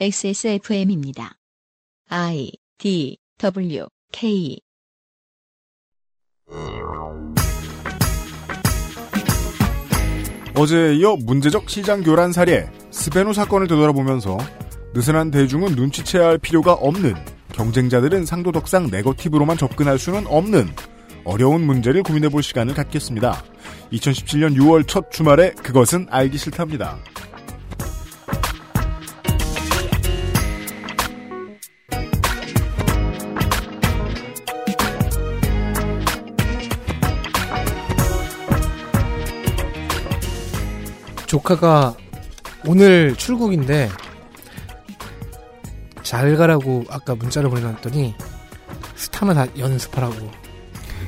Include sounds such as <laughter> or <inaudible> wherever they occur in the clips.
XSFM입니다. I D W K 어제에 이어 문제적 시장 교란 사례 스베누 사건을 되돌아보면서 느슨한 대중은 눈치채야 할 필요가 없는 경쟁자들은 상도덕상 네거티브로만 접근할 수는 없는 어려운 문제를 고민해 볼 시간을 갖겠습니다. 2017년 6월 첫 주말에 그것은 알기 싫답니다. 조카가 오늘 출국인데 잘 가라고 아까 문자를 보내놨더니 스타만 다 연습하라고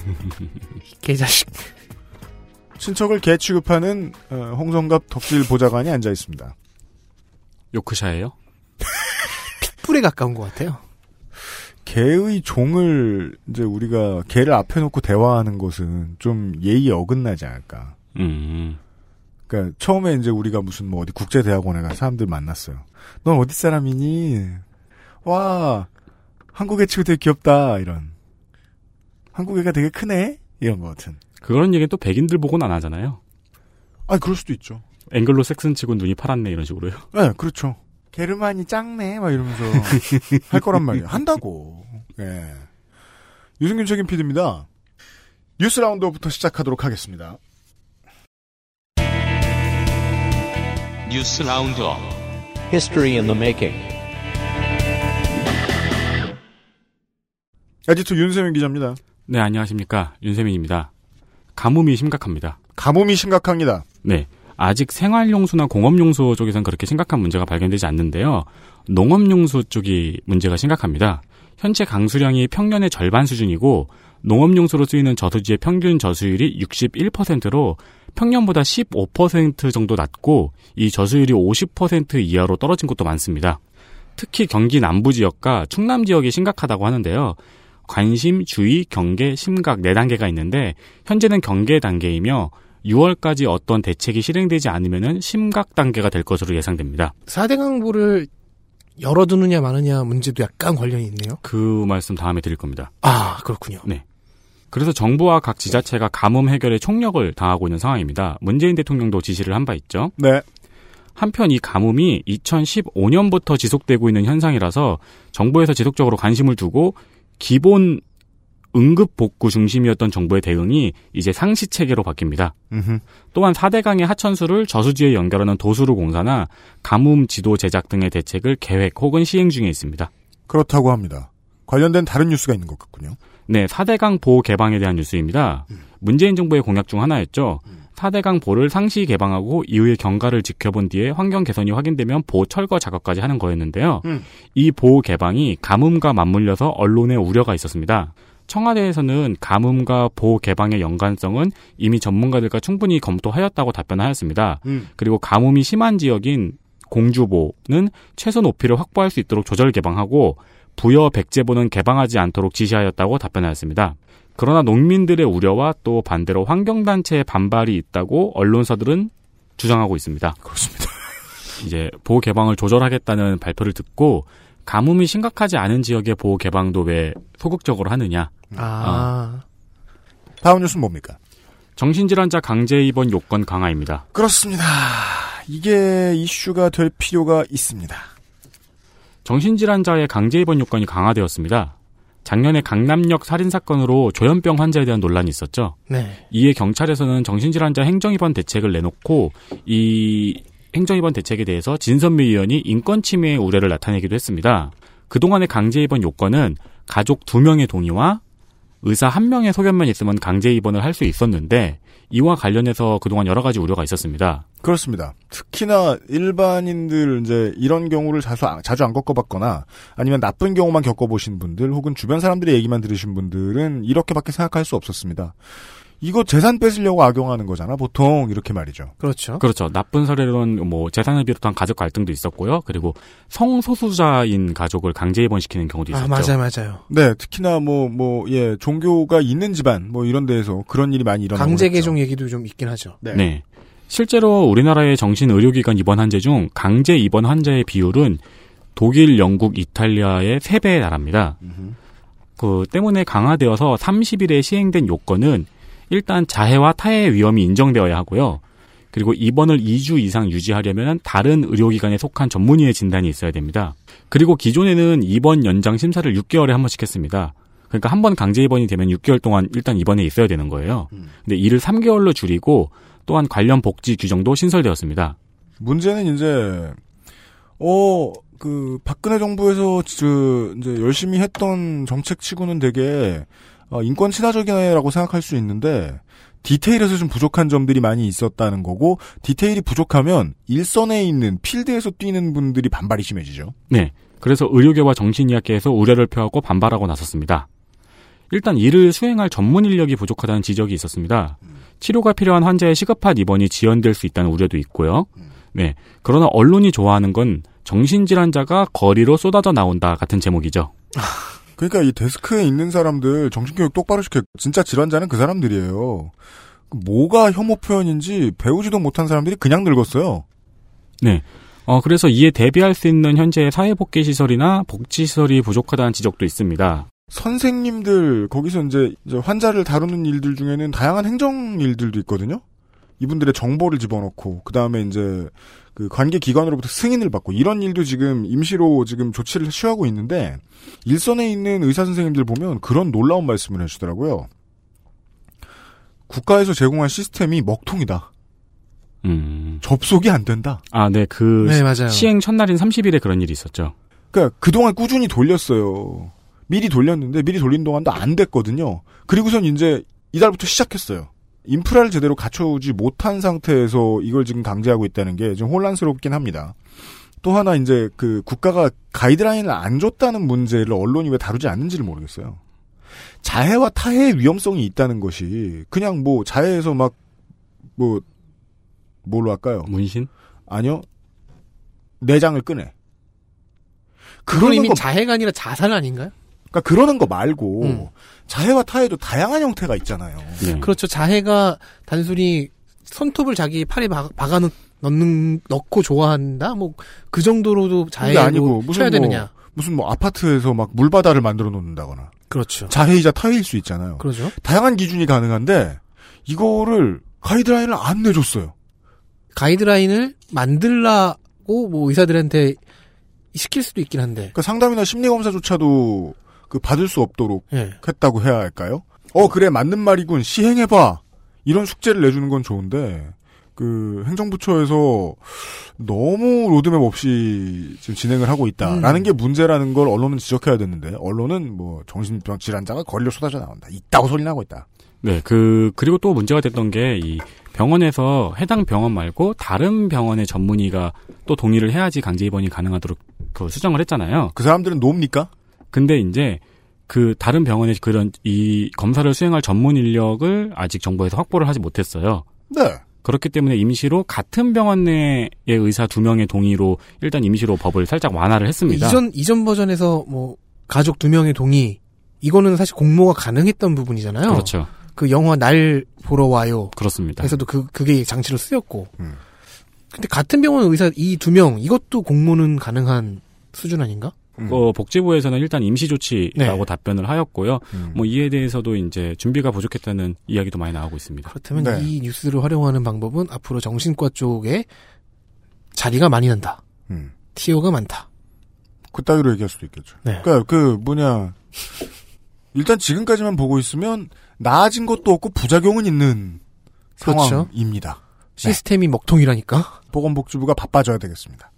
<laughs> 개자식 친척을 개 취급하는 어, 홍성갑 덕질 보좌관이 앉아 있습니다. 요크샤예요? 뿔에 가까운 것 같아요. 개의 종을 이제 우리가 개를 앞에 놓고 대화하는 것은 좀 예의 어긋나지 않을까. 음. 그러니까 처음에 이제 우리가 무슨 뭐 어디 국제 대학원에 가서 사람들 만났어요. 넌 어디 사람이니? 와 한국의 친구 되게 귀엽다 이런. 한국 애가 되게 크네 이런 거 같은. 그런 얘기는 또 백인들 보고는 안 하잖아요. 아 그럴 수도 있죠. 앵글로 섹슨 치고 눈이 파랗네 이런 식으로요. 네 그렇죠. 게르만이 작네 막 이러면서 <laughs> 할 거란 말이에요. 한다고. 예. 유승균 책임 PD입니다. 뉴스 roundup부터 시작하도록 하겠습니다. 뉴스 roundup History in the making. 에디터 윤세민 기자입니다. 네, 안녕하십니까. 윤세민입니다. 가뭄이 심각합니다. 가뭄이 심각합니다. 네. 아직 생활용수나 공업용수 쪽에선 그렇게 심각한 문제가 발견되지 않는데요. 농업용수 쪽이 문제가 심각합니다. 현재 강수량이 평년의 절반 수준이고 농업용수로 쓰이는 저수지의 평균 저수율이 61%로 평년보다 15% 정도 낮고 이 저수율이 50% 이하로 떨어진 곳도 많습니다. 특히 경기 남부 지역과 충남 지역이 심각하다고 하는데요. 관심, 주의, 경계, 심각 4단계가 있는데 현재는 경계 단계이며 6월까지 어떤 대책이 실행되지 않으면 심각 단계가 될 것으로 예상됩니다. 4대 강보를 열어두느냐 마느냐 문제도 약간 관련이 있네요. 그 말씀 다음에 드릴 겁니다. 아 그렇군요. 네. 그래서 정부와 각 지자체가 가뭄 해결에 총력을 다하고 있는 상황입니다. 문재인 대통령도 지시를 한 바 있죠. 네. 한편 이 가뭄이 2015년부터 지속되고 있는 현상이라서 정부에서 지속적으로 관심을 두고 기본 응급 복구 중심이었던 정부의 대응이 이제 상시 체계로 바뀝니다. 음흠. 또한 4대강의 하천수를 저수지에 연결하는 도수로 공사나 가뭄 지도 제작 등의 대책을 계획 혹은 시행 중에 있습니다. 그렇다고 합니다. 관련된 다른 뉴스가 있는 것 같군요. 네, 4대강 보호 개방에 대한 뉴스입니다. 문재인 정부의 공약 중 하나였죠. 4대강 보를 상시 개방하고 이후의 경과를 지켜본 뒤에 환경 개선이 확인되면 보 철거 작업까지 하는 거였는데요. 음. 이 보호 개방이 가뭄과 맞물려서 언론에 우려가 있었습니다. 청와대에서는 가뭄과 보호 개방의 연관성은 이미 전문가들과 충분히 검토하였다고 답변하였습니다. 음. 그리고 가뭄이 심한 지역인 공주보는 최소 높이를 확보할 수 있도록 조절 개방하고 부여 백제보는 개방하지 않도록 지시하였다고 답변하였습니다. 그러나 농민들의 우려와 또 반대로 환경단체의 반발이 있다고 언론사들은 주장하고 있습니다. 그렇습니다. <laughs> 이제 보호 개방을 조절하겠다는 발표를 듣고 가뭄이 심각하지 않은 지역의 보호 개방도 왜 소극적으로 하느냐. 아 다음 뉴스는 뭡니까? 정신질환자 강제 입원 요건 강화입니다. 그렇습니다. 이게 이슈가 될 필요가 있습니다. 정신질환자의 강제 입원 요건이 강화되었습니다. 작년에 강남역 살인 사건으로 조현병 환자에 대한 논란이 있었죠. 네. 이에 경찰에서는 정신질환자 행정입원 대책을 내놓고 이 행정입원 대책에 대해서 진선미 의원이 인권 침해의 우려를 나타내기도 했습니다. 그동안의 강제 입원 요건은 가족 두명의 동의와 의사 한명의 소견만 있으면 강제 입원을 할 수 있었는데 이와 관련해서 그동안 여러 가지 우려가 있었습니다. 그렇습니다. 특히나 일반인들 이제 이런 경우를 자주 안- 자주 안 겪어봤거나 아니면 나쁜 경우만 겪어보신 분들 혹은 주변 사람들의 얘기만 들으신 분들은 이렇게밖에 생각할 수 없었습니다. 이거 재산 뺏으려고 악용하는 거잖아 보통 이렇게 말이죠. 그렇죠. 그렇죠. 나쁜 사례로는 뭐 재산을 비롯한 가족 갈등도 있었고요. 그리고 성소수자인 가족을 강제 입원시키는 경우도 아 있었죠. 맞아요 맞아요. 네, 특히나 뭐 뭐 예 종교가 있는 집안 뭐 이런 데에서 그런 일이 많이 일어나고 강제. 개종 얘기도 좀 있긴 하죠. 네. 네. 실제로 우리나라의 정신의료기관 입원 환자 중 강제 입원 환자의 비율은 독일, 영국, 이탈리아의 3배의 나라입니다. 그 때문에 강화되어서 30일에 시행된 요건은 일단 자해와 타해 위험이 인정되어야 하고요. 그리고 입원을 2주 이상 유지하려면 다른 의료기관에 속한 전문의의 진단이 있어야 됩니다. 그리고 기존에는 입원 연장 심사를 6개월에 한 번씩 했습니다. 그러니까 한 번 강제 입원이 되면 6개월 동안 일단 입원에 있어야 되는 거예요. 근데 이를 3개월로 줄이고 또한 관련 복지 규정도 신설되었습니다. 문제는 이제 어 그 박근혜 정부에서 그 이제 열심히 했던 정책 치고는 되게 어, 인권 친화적이라고 생각할 수 있는데 디테일에서 좀 부족한 점들이 많이 있었다는 거고 디테일이 부족하면 일선에 있는 필드에서 뛰는 분들이 반발이 심해지죠. 네. 그래서 의료계와 정신의학계에서 우려를 표하고 반발하고 나섰습니다. 일단 이를 수행할 전문 인력이 부족하다는 지적이 있었습니다. 치료가 필요한 환자의 시급한 입원이 지연될 수 있다는 우려도 있고요. 네. 그러나 언론이 좋아하는 건 정신질환자가 거리로 쏟아져 나온다 같은 제목이죠. <laughs> 그러니까 이 데스크에 있는 사람들 정신교육 똑바로 시켜 진짜 질환자는 그 사람들이에요. 뭐가 혐오 표현인지 배우지도 못한 사람들이 그냥 늙었어요. 네. 어, 그래서 이에 대비할 수 있는 현재의 사회복귀 시설이나 복지 시설이 부족하다는 지적도 있습니다. 선생님들 거기서 이제, 이제 환자를 다루는 일들 중에는 다양한 행정 일들도 있거든요. 이분들의 정보를 집어넣고 그 다음에 이제 그 관계 기관으로부터 승인을 받고 이런 일도 지금 임시로 지금 조치를 취하고 있는데 일선에 있는 의사 선생님들 보면 그런 놀라운 말씀을 해주더라고요. 국가에서 제공한 시스템이 먹통이다. 음. 접속이 안 된다. 아, 네. 그 네, 맞아요. 시행 첫날인 30일에 그런 일이 있었죠. 그러니까 그동안 꾸준히 돌렸어요. 미리 돌렸는데 미리 돌린 동안도 안 됐거든요. 그리고선 이제 이달부터 시작했어요. 인프라를 제대로 갖춰오지 못한 상태에서 이걸 지금 강제하고 있다는 게 좀 혼란스럽긴 합니다. 또 하나 이제 그 국가가 가이드라인을 안 줬다는 문제를 언론이 왜 다루지 않는지를 모르겠어요. 자해와 타해의 위험성이 있다는 것이 그냥 뭐 자해에서 막 뭐 뭘로 할까요? 문신? 아니요. 내장을 끄네. 그러는 이미 거 자해가 아니라 자살 아닌가요? 그러니까 그러는 거 말고 음. 자해와 타해도 다양한 형태가 있잖아요. 네. 그렇죠. 자해가 단순히 손톱을 자기 팔에 박, 아 넣는 넣고 좋아한다. 뭐 그 정도로도 자해로 아니고 무슨 쳐야 뭐 되느냐. 무슨 뭐 아파트에서 막 물바다를 만들어 놓는다거나 그렇죠. 자해이자 타해일 수 있잖아요. 그러죠. 다양한 기준이 가능한데 이거를 가이드라인을 안 내줬어요. 가이드라인을 만들라고 뭐 의사들한테 시킬 수도 있긴 한데. 그러니까 상담이나 심리 검사조차도 그 받을 수 없도록 예. 했다고 해야 할까요? 어 그래 맞는 말이군 시행해봐 이런 숙제를 내주는 건 좋은데 그 행정부처에서 너무 로드맵 없이 지금 진행을 하고 있다라는 음. 게 문제라는 걸 언론은 지적해야 되는데 언론은 뭐 정신병 질환자가 거리로 쏟아져 나온다 있다고 소리 나고 있다. 네, 그, 그리고 또 문제가 됐던 게, 이 병원에서 해당 병원 말고 다른 병원의 전문의가 또 동의를 해야지 강제 입원이 가능하도록 그 수정을 했잖아요. 그 사람들은 놉니까? 근데 이제 그 다른 병원의 그런 이 검사를 수행할 전문 인력을 아직 정부에서 확보를 하지 못했어요. 네. 그렇기 때문에 임시로 같은 병원 내의 의사 두 명의 동의로 일단 임시로 법을 살짝 완화를 했습니다. 이전 이전 버전에서 뭐 가족 두 명의 동의 이거는 사실 공모가 가능했던 부분이잖아요. 그렇죠. 그 영화 날 보러 와요. 그렇습니다. 에서도 그 그게 장치로 쓰였고. 음. 근데 같은 병원 의사 이 두 명 이것도 공모는 가능한 수준 아닌가? 음. 어, 복지부에서는 일단 임시 조치라고 네. 답변을 하였고요. 음. 뭐 이에 대해서도 이제 준비가 부족했다는 이야기도 많이 나오고 있습니다. 그렇다면 네. 이 뉴스를 활용하는 방법은 앞으로 정신과 쪽에 자리가 많이 난다. 음. 티오가 많다. 그따위로 얘기할 수도 있겠죠. 네. 그러니까 그 뭐냐 일단 지금까지만 보고 있으면 나아진 것도 없고 부작용은 있는 그렇죠. 상황입니다. 시스템이 먹통이라니까. 보건복지부가 바빠져야 되겠습니다.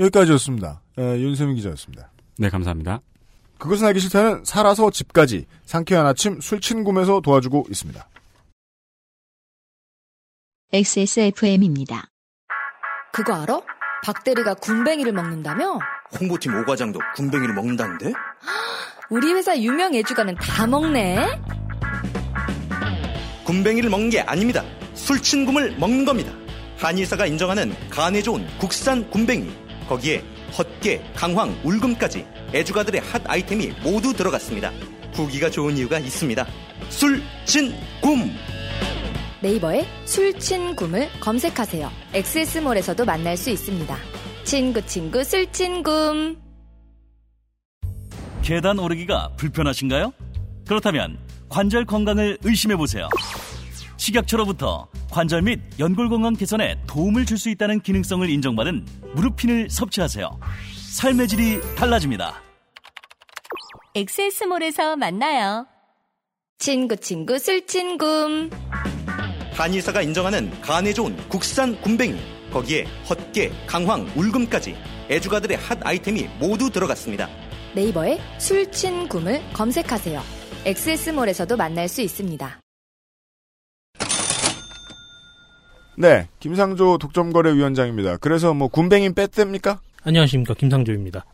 여기까지였습니다. 에, 윤세민 기자였습니다. 네, 감사합니다. 그것은 알기 싫다는 살아서 집까지 상쾌한 아침 술친구에서 도와주고 있습니다. XSFM입니다. 그거 알아? 박대리가 군뱅이를 먹는다며? 홍보팀 오과장도 군뱅이를 먹는다는데? 우리 회사 유명 애주가는 다 먹네? 군뱅이를 먹는 게 아닙니다. 술친굼을 먹는 겁니다. 한의사가 인정하는 간에 좋은 국산 군뱅이. 거기에 헛개, 강황, 울금까지 애주가들의 핫 아이템이 모두 들어갔습니다. 후기가 좋은 이유가 있습니다. 술친굼! 네이버에 술친굼을 검색하세요. 엑세스몰에서도 만날 수 있습니다. 친구 친구 술친굼. 계단 오르기가 불편하신가요? 그렇다면 관절 건강을 의심해 보세요. 식약처로부터 관절 및 연골 건강 개선에 도움을 줄 수 있다는 기능성을 인정받은 무릎핀을 섭취하세요. 삶의 질이 달라집니다. 엑세스몰에서 만나요. 친구 친구 술친굼. 한의사가 인정하는 간에 좋은 국산 굼벵이 거기에 헛개, 강황, 울금까지 애주가들의 핫 아이템이 모두 들어갔습니다. 네이버에 술친굼을 검색하세요. 엑세스몰에서도 만날 수 있습니다. 네, 김상조 독점거래위원장입니다. 그래서 뭐 군뱅이 뺐답니까? 안녕하십니까 김상조입니다.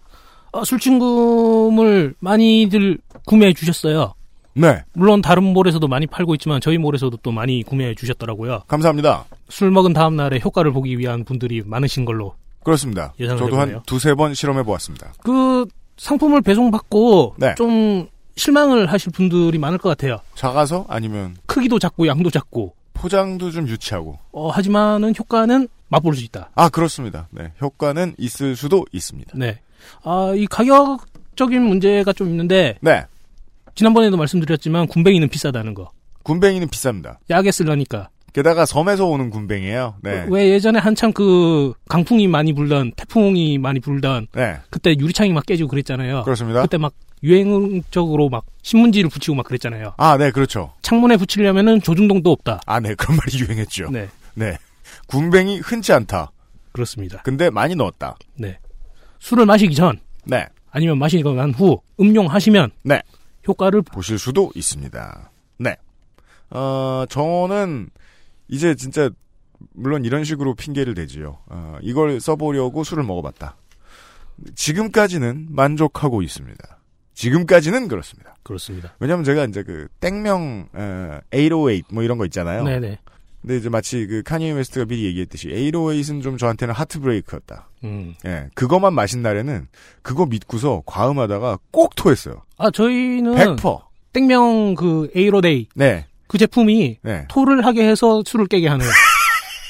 어, 술친금을 많이들 구매해 주셨어요. 네, 물론 다른 몰에서도 많이 팔고 있지만 저희 몰에서도 또 많이 구매해 주셨더라고요. 감사합니다. 술 먹은 다음 날에 효과를 보기 위한 분들이 많으신 걸로. 그렇습니다. 예상을 저도 해보네요. 한 두세 번 실험해 보았습니다. 그 상품을 배송받고 네. 좀 실망을 하실 분들이 많을 것 같아요. 작아서 아니면 크기도 작고 양도 작고. 포장도 좀 유치하고. 어, 하지만은 효과는 맛볼 수 있다. 아, 그렇습니다. 네, 효과는 있을 수도 있습니다. 네. 아, 이 가격적인 문제가 좀 있는데 네, 지난번에도 말씀드렸지만 군뱅이는 비싸다는 거. 군뱅이는 비쌉니다. 약에 쓰려니까. 게다가 섬에서 오는 군뱅이에요. 네, 왜 예전에 한참 그 강풍이 많이 불던 태풍이 많이 불던 네, 그때 유리창이 막 깨지고 그랬잖아요. 그렇습니다. 그때 막 유행적으로 막 신문지를 붙이고 막 그랬잖아요. 아, 네, 그렇죠. 창문에 붙이려면은 조중동도 없다. 아, 네, 그런 말이 유행했죠. 네, 네, 군뱅이 흔치 않다. 그렇습니다. 근데 많이 넣었다. 네. 술을 마시기 전 네, 아니면 마시고 난 후 음용하시면 네. 효과를 보실 수도 있습니다. 네. 어, 저는 이제 진짜 물론 이런 식으로 핑계를 대지요. 어, 이걸 써보려고 술을 먹어봤다. 지금까지는 만족하고 있습니다. 지금까지는 그렇습니다. 그렇습니다. 왜냐면 제가 이제 그 땡명 어, 808뭐 이런 거 있잖아요. 네네. 근데 이제 마치 그 카니에 웨스트가 미리 얘기했듯이 808은 좀 저한테는 heartbreak였다. 음. 예, 그거만 마신 날에는 그거 믿고서 과음하다가 꼭 토했어요. 아 저희는 100%. 땡명 그 eight o eight 네, 그 제품이 네. 토를 하게 해서 술을 깨게 하는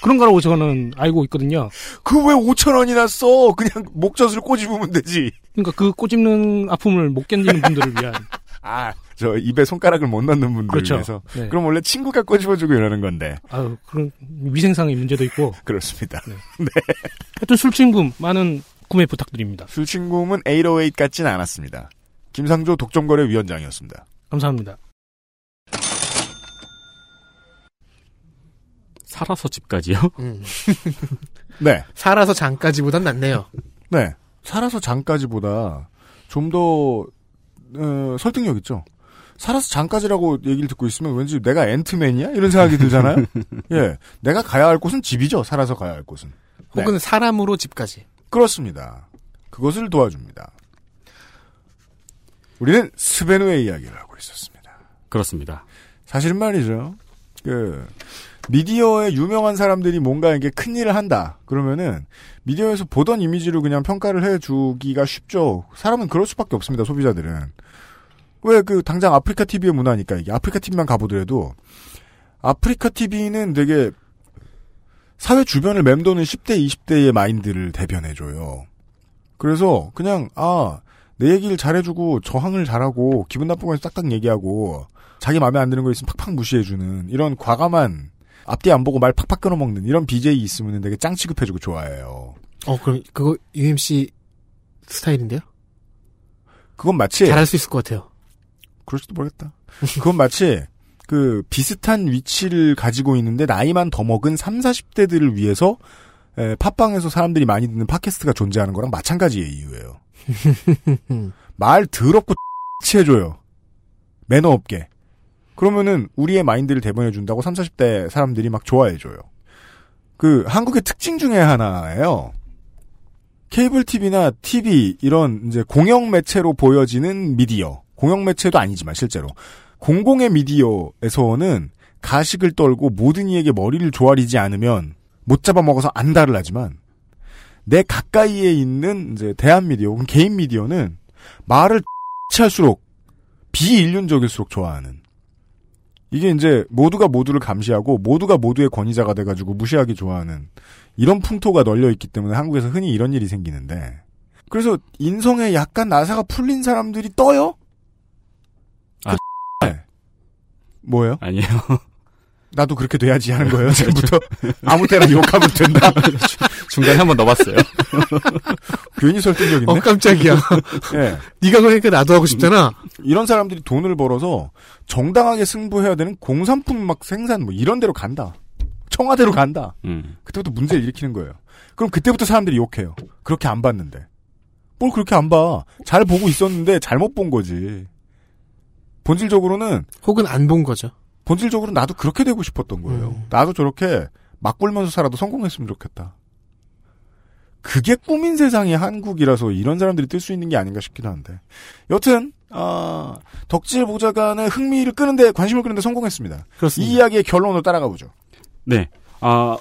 그런 거라고 저는 알고 있거든요. 그 왜 5천 원이나 써? 그냥 목젖을 꼬집으면 되지. 그러니까 그 꼬집는 아픔을 못 견디는 분들을 위한 <laughs> 아, 저 입에 손가락을 못 넣는 분들을 그렇죠. 위해서. 네. 그럼 원래 친구가 꼬집어주고 이러는 건데. 아유 그런 위생상의 문제도 있고 <laughs> 그렇습니다. <laughs> 하여튼 술친금 많은 구매 부탁드립니다. 술친구는 808 같진 않았습니다. 김상조 독점거래위원장이었습니다. 감사합니다. 살아서 집까지요? 음. <laughs> 네, 살아서 장까지보단 낫네요. 네. 살아서 장까지보다 좀 더, 어, 설득력 있죠. 살아서 장까지라고 얘기를 듣고 있으면 왠지 내가 앤트맨이야? 이런 생각이 들잖아요? <laughs> 예. 내가 가야 할 곳은 집이죠. 살아서 가야 할 곳은. 네. 혹은 사람으로 집까지. 그렇습니다. 그것을 도와줍니다. 우리는 스베누의 이야기를 하고 있었습니다. 그렇습니다. 사실은 말이죠. 그 미디어에 유명한 사람들이 뭔가 이게 큰 일을 한다. 그러면은 미디어에서 보던 이미지로 그냥 평가를 해주기가 쉽죠. 사람은 그럴 수밖에 없습니다. 소비자들은 왜 그 당장 아프리카 TV의 문화니까 이게 아프리카 TV만 가보더라도 아프리카 TV는 되게 사회 주변을 맴도는 10대, 20대의 마인드를 대변해줘요. 그래서 그냥 아 내 얘기를 잘해주고 저항을 잘하고 기분 나쁜 거에서 딱딱 얘기하고 자기 마음에 안 드는 거 있으면 팍팍 무시해주는 이런 과감한 앞뒤 안 보고 말 팍팍 끊어먹는 이런 BJ 있으면 되게 짱 취급해주고 좋아해요. 어, 그럼 그거 UMC 스타일인데요? 그건 마치 잘할 수 있을 것 같아요. 그럴지도 모르겠다. 그건 마치 그 비슷한 위치를 가지고 있는데 나이만 더 먹은 3, 40대들을 위해서 에, 팟빵에서 사람들이 많이 듣는 팟캐스트가 존재하는 거랑 마찬가지의 이유예요. <laughs> 말 더럽고 <laughs> 치해줘요. 매너 없게. 그러면은 우리의 마인드를 대변해 준다고 3, 40대 사람들이 막 좋아해 줘요. 그 한국의 특징 중에 하나예요. 케이블 TV나 TV 이런 이제 공영 매체로 보여지는 미디어. 공영 매체도 아니지만 실제로 공공의 미디어에서는 가식을 떨고 모든 이에게 머리를 조아리지 않으면 못 잡아먹어서 안달을 하지만 내 가까이에 있는 이제 대한 미디어 혹은 개인 미디어는 말을 <laughs> 할수록 비인륜적일수록 좋아하는 이게 이제 모두가 모두를 감시하고 모두가 모두의 권위자가 돼가지고 무시하기 좋아하는 이런 풍토가 널려 있기 때문에 한국에서 흔히 이런 일이 생기는데 그래서 인성에 약간 나사가 풀린 사람들이 떠요? 아, 네. 뭐예요? 아니에요. 나도 그렇게 돼야지 하는 <laughs> 거예요, 지금부터. 아무 때나 욕하면 된다. <laughs> 중간에 한번 넣어봤어요. <laughs> 괜히 설득력 있네. 어 깜짝이야. <laughs> 예. 네가 그러니까 나도 하고 싶잖아. 이런 사람들이 돈을 벌어서 정당하게 승부해야 되는 공산품 막 생산 뭐 이런 데로 간다. 청와대로 간다. 음. 그때부터 문제를 일으키는 거예요. 그럼 그때부터 사람들이 욕해요. 그렇게 안 봤는데. 뭘 그렇게 안 봐. 잘 보고 있었는데 잘못 본 거지. 본질적으로는 혹은 안 본 거죠. 본질적으로 나도 그렇게 되고 싶었던 거예요. 음. 나도 저렇게 막 굴면서 살아도 성공했으면 좋겠다. 그게 꿈인 세상이 한국이라서 이런 사람들이 뜰 수 있는 게 아닌가 싶기도 한데. 여튼 아, 덕질 보좌관의 흥미를 끄는데 관심을 끄는데 성공했습니다. 그렇습니다. 이 이야기의 결론으로 따라가 보죠. 네. 아,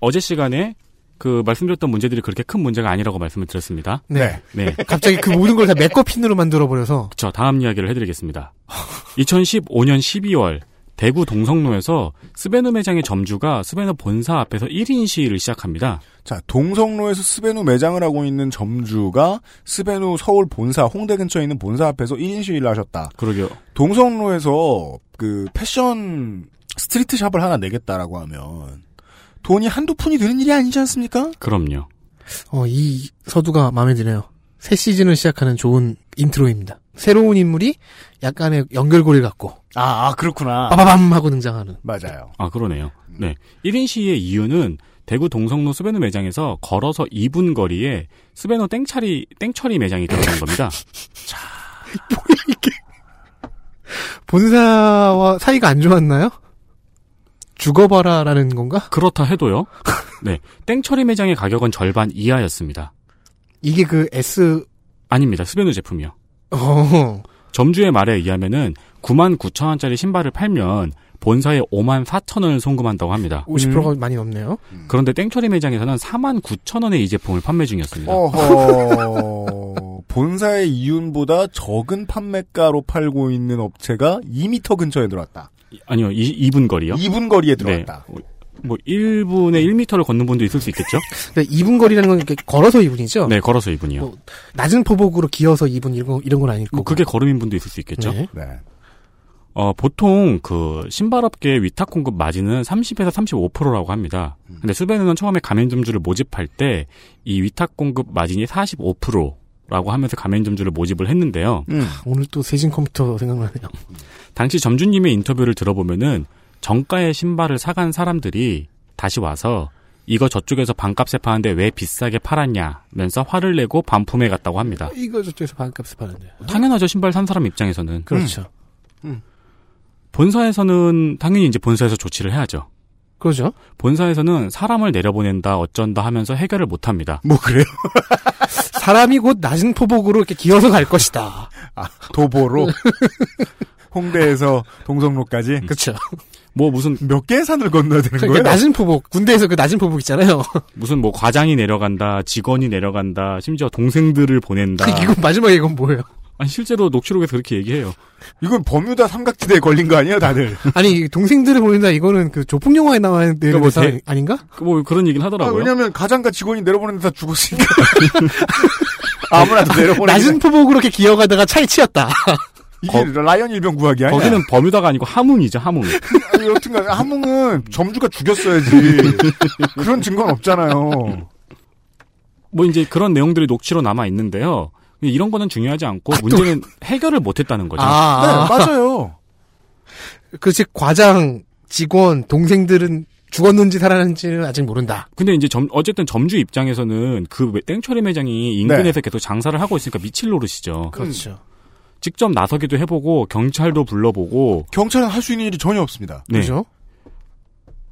어제 시간에 그 말씀드렸던 문제들이 그렇게 큰 문제가 아니라고 말씀을 드렸습니다. 네. 네. <laughs> 갑자기 그 모든 걸 다 맥거핀으로 만들어 버려서 저 다음 이야기를 해 드리겠습니다. <laughs> 2015년 12월 대구 동성로에서 스베누 매장의 점주가 스베누 본사 앞에서 1인 시위를 시작합니다. 자, 동성로에서 스베누 매장을 하고 있는 점주가 스베누 서울 본사 홍대 근처에 있는 본사 앞에서 1인 시위를 하셨다. 그러게요. 동성로에서 그 패션 street shop을 하나 내겠다라고 하면 돈이 한두 푼이 드는 일이 아니지 않습니까? 그럼요. 어, 이 서두가 마음에 드네요. 새 시즌을 시작하는 좋은 intro입니다. 새로운 인물이 약간의 연결고리를 갖고 아, 아 그렇구나. 빠바밤 하고 등장하는. 맞아요. 아, 그러네요. 네. 1인 시위의 이유는 대구 동성로 스베누 매장에서 걸어서 2분 거리에 스베누 땡처리, 땡처리 매장이 들어간 겁니다. <laughs> <laughs> 본사와 사이가 안 좋았나요? 죽어봐라라는 건가? 그렇다 해도요. 네. 땡처리 매장의 가격은 절반 이하였습니다. 이게 그 S 아닙니다. 스베누 제품이요. 어 점주의 말에 의하면은 9만 9천 원짜리 신발을 팔면 본사에 5만 4천 원을 송금한다고 합니다. 50%가 많이 넘네요. 그런데 땡처리 매장에서는 4만 9천 원에 이 제품을 판매 중이었습니다. 어허. <laughs> 본사의 이윤보다 적은 판매가로 팔고 있는 업체가 2미터 근처에 들어왔다. 아니요, 2, 분 거리요. 2분 거리에 들어왔다. 네. 뭐 1분에 1미터를 걷는 분도 있을 수 있겠죠? <laughs> 근데 2분 거리라는 건 이렇게 걸어서 2분이죠? 네, 걸어서 2분이요. 뭐, 낮은 포복으로 기어서 2분 이런, 거- 이런 건 아닐 거고. 뭐 그게 걸음인 분도 있을 수 있겠죠? 네. 네. 어, 보통 그 신발업계 위탁 공급 마진은 30에서 35%라고 합니다. 근데 수베누는 처음에 가맹점주를 모집할 때 이 위탁 공급 마진이 45%라고 하면서 가맹점주를 모집을 했는데요. 음. 오늘 또 세진 컴퓨터 생각나네요. 당시 점주님의 인터뷰를 들어보면은 정가의 신발을 사간 사람들이 다시 와서 이거 저쪽에서 반값에 파는데 왜 비싸게 팔았냐면서 화를 내고 반품해 갔다고 합니다. 이거 저쪽에서 반값에 파는데. 당연하죠 신발 산 사람 입장에서는 그렇죠. 본사에서는 당연히 이제 본사에서 조치를 해야죠. 그러죠. 본사에서는 사람을 내려보낸다 어쩐다 하면서 해결을 못 합니다. 뭐 그래요? 사람이 곧 낮은 포복으로 이렇게 기어서 갈 것이다. 아, 도보로 <laughs> 홍대에서 동성로까지 그렇죠. 뭐 무슨 몇 개의 산을 건너야 되는 그러니까 거예요? 낮은 포복, 군대에서 그 낮은 포복 있잖아요. <laughs> 무슨 뭐 과장이 내려간다, 직원이 내려간다, 심지어 동생들을 보낸다. 이건 마지막에 이건 뭐예요? 아니 실제로 녹취록에서 그렇게 얘기해요. 이건 버뮤다 삼각지대에 걸린 거 아니에요, 다들? <laughs> 아니 동생들을 보낸다 이거는 그 조폭 영화에 나와야 되는 뭐 대- 아닌가? 그뭐 그런 얘기는 아, 하더라고요. 왜냐면 가장과 직원이 내려보내는데 다 죽었으니까. <laughs> 아무나도 내려보내. 낮은 포복으로 이렇게 기어가다가 차에 치였다. 이게 라이언 일병 구하기 아니야? 거기는 버뮤다가 아니고 하뭉이죠, 하뭉. 아니, 여튼간 하몽은 점주가 죽였어야지. <laughs> 그런 증거는 없잖아요. 뭐 이제 그런 내용들이 녹취로 남아 있는데요. 이런 거는 중요하지 않고 문제는 해결을 못 했다는 거죠. 아, 네, 맞아요. 그즉 과장, 직원, 동생들은 죽었는지 살아났는지는 아직 모른다. 근데 이제 점, 어쨌든 점주 입장에서는 그 매- 땡처리 매장이 인근에서 계속 장사를 하고 있으니까 미칠 노릇이죠. 그렇죠. 직접 나서기도 해보고 경찰도 불러보고 경찰은 할 수 있는 일이 전혀 없습니다. 네. 그죠?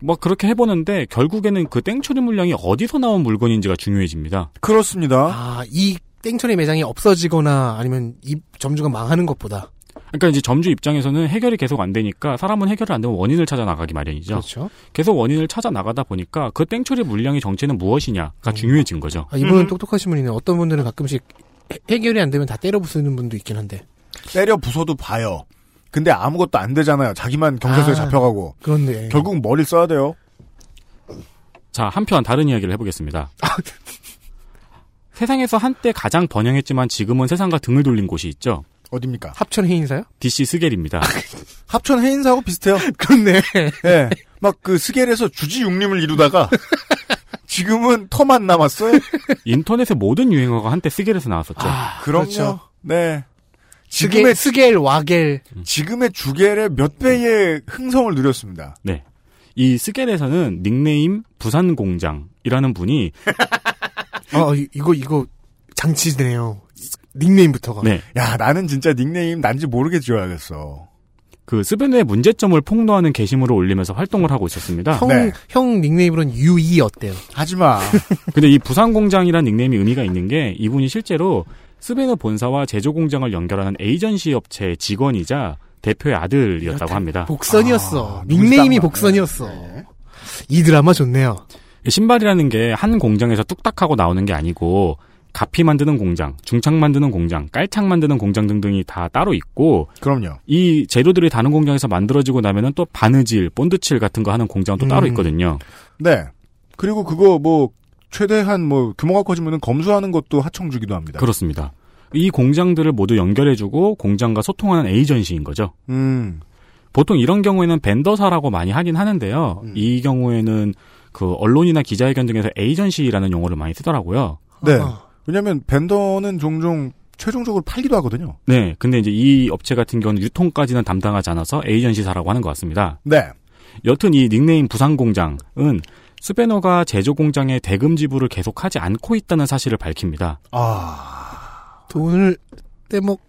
뭐 그렇게 해보는데 결국에는 그 땡처리 물량이 어디서 나온 물건인지가 중요해집니다. 그렇습니다. 아, 이 땡처리 매장이 없어지거나 아니면 이 점주가 망하는 것보다. 그러니까 이제 점주 입장에서는 해결이 계속 안 되니까 사람은 해결을 안 되면 원인을 찾아 나가기 마련이죠. 그렇죠. 계속 원인을 찾아 나가다 보니까 그 땡처리 물량의 정체는 무엇이냐가 중요해진 거죠. 아, 이분은 똑똑하신 분이네. 어떤 분들은 가끔씩 해- 해결이 안 되면 다 때려 부수는 분도 있긴 한데. 때려 부숴도 봐요. 근데 아무것도 안 되잖아요. 자기만 경찰서에 아. 잡혀가고. 그런데 결국 머리를 써야 돼요. 자, 한편 다른 이야기를 해보겠습니다. <laughs> 세상에서 한때 가장 번영했지만 지금은 세상과 등을 돌린 곳이 있죠. 어딥니까? 합천 해인사요? DC 스겔입니다. 합천 해인사하고 비슷해요. <laughs> 그렇네. <laughs> 예. 막그 스겔에서 주지 육림을 이루다가 지금은 터만 남았어요. 인터넷의 모든 유행어가 한때 스겔에서 나왔었죠. 그럼요. 그렇죠. 네. 스겔, 지금의 스겔, 와겔. 지금의 주겔의 몇 배의 흥성을 누렸습니다. 네. 이 스갤에서는 닉네임 부산 공장이라는 분이 아, <laughs> 이- 이거, 이거, 장치네요. 닉네임부터가. 네. 야, 나는 진짜 닉네임 난지 모르게 지어야겠어. 그 스베누의 문제점을 폭로하는 게시물을 올리면서 활동을 하고 있었습니다. 형, 네. 형 닉네임으로는 유이 어때요? 하지 마. <laughs> 근데 이 부산공장이라는 닉네임이 의미가 있는 게 이분이 실제로 스베누 본사와 제조 공장을 연결하는 에이전시 업체의 직원이자 대표의 아들이었다고 합니다. 복선이었어. 아, 닉네임이? 복선이었어. 네. 이 드라마 좋네요. 신발이라는 게 한 공장에서 뚝딱하고 나오는 게 아니고 가피 만드는 공장, 중창 만드는 공장, 깔창 만드는 공장 등등이 다 따로 있고 그럼요. 이 재료들이 다른 공장에서 만들어지고 나면은 또 바느질, 본드칠 같은 거 하는 공장도 따로 음. 있거든요. 네. 그리고 그거 뭐 최대한 뭐 규모가 커지면 검수하는 것도 하청주기도 합니다. 그렇습니다. 이 공장들을 모두 연결해주고 공장과 소통하는 에이전시인 거죠. 음. 보통 이런 경우에는 벤더사라고 많이 하긴 하는데요. 음. 이 경우에는 그 언론이나 기자회견 등에서 에이전시라는 용어를 많이 쓰더라고요. 네. 아하. 왜냐면 벤더는 종종 최종적으로 팔기도 하거든요. 네, 근데 이제 이 업체 같은 경우는 유통까지는 담당하지 않아서 에이전시사라고 하는 것 같습니다. 네. 여튼 이 닉네임 부산공장은 스베너가 제조 공장에 대금 지불을 계속하지 않고 있다는 사실을 밝힙니다. 아. 돈을 떼먹,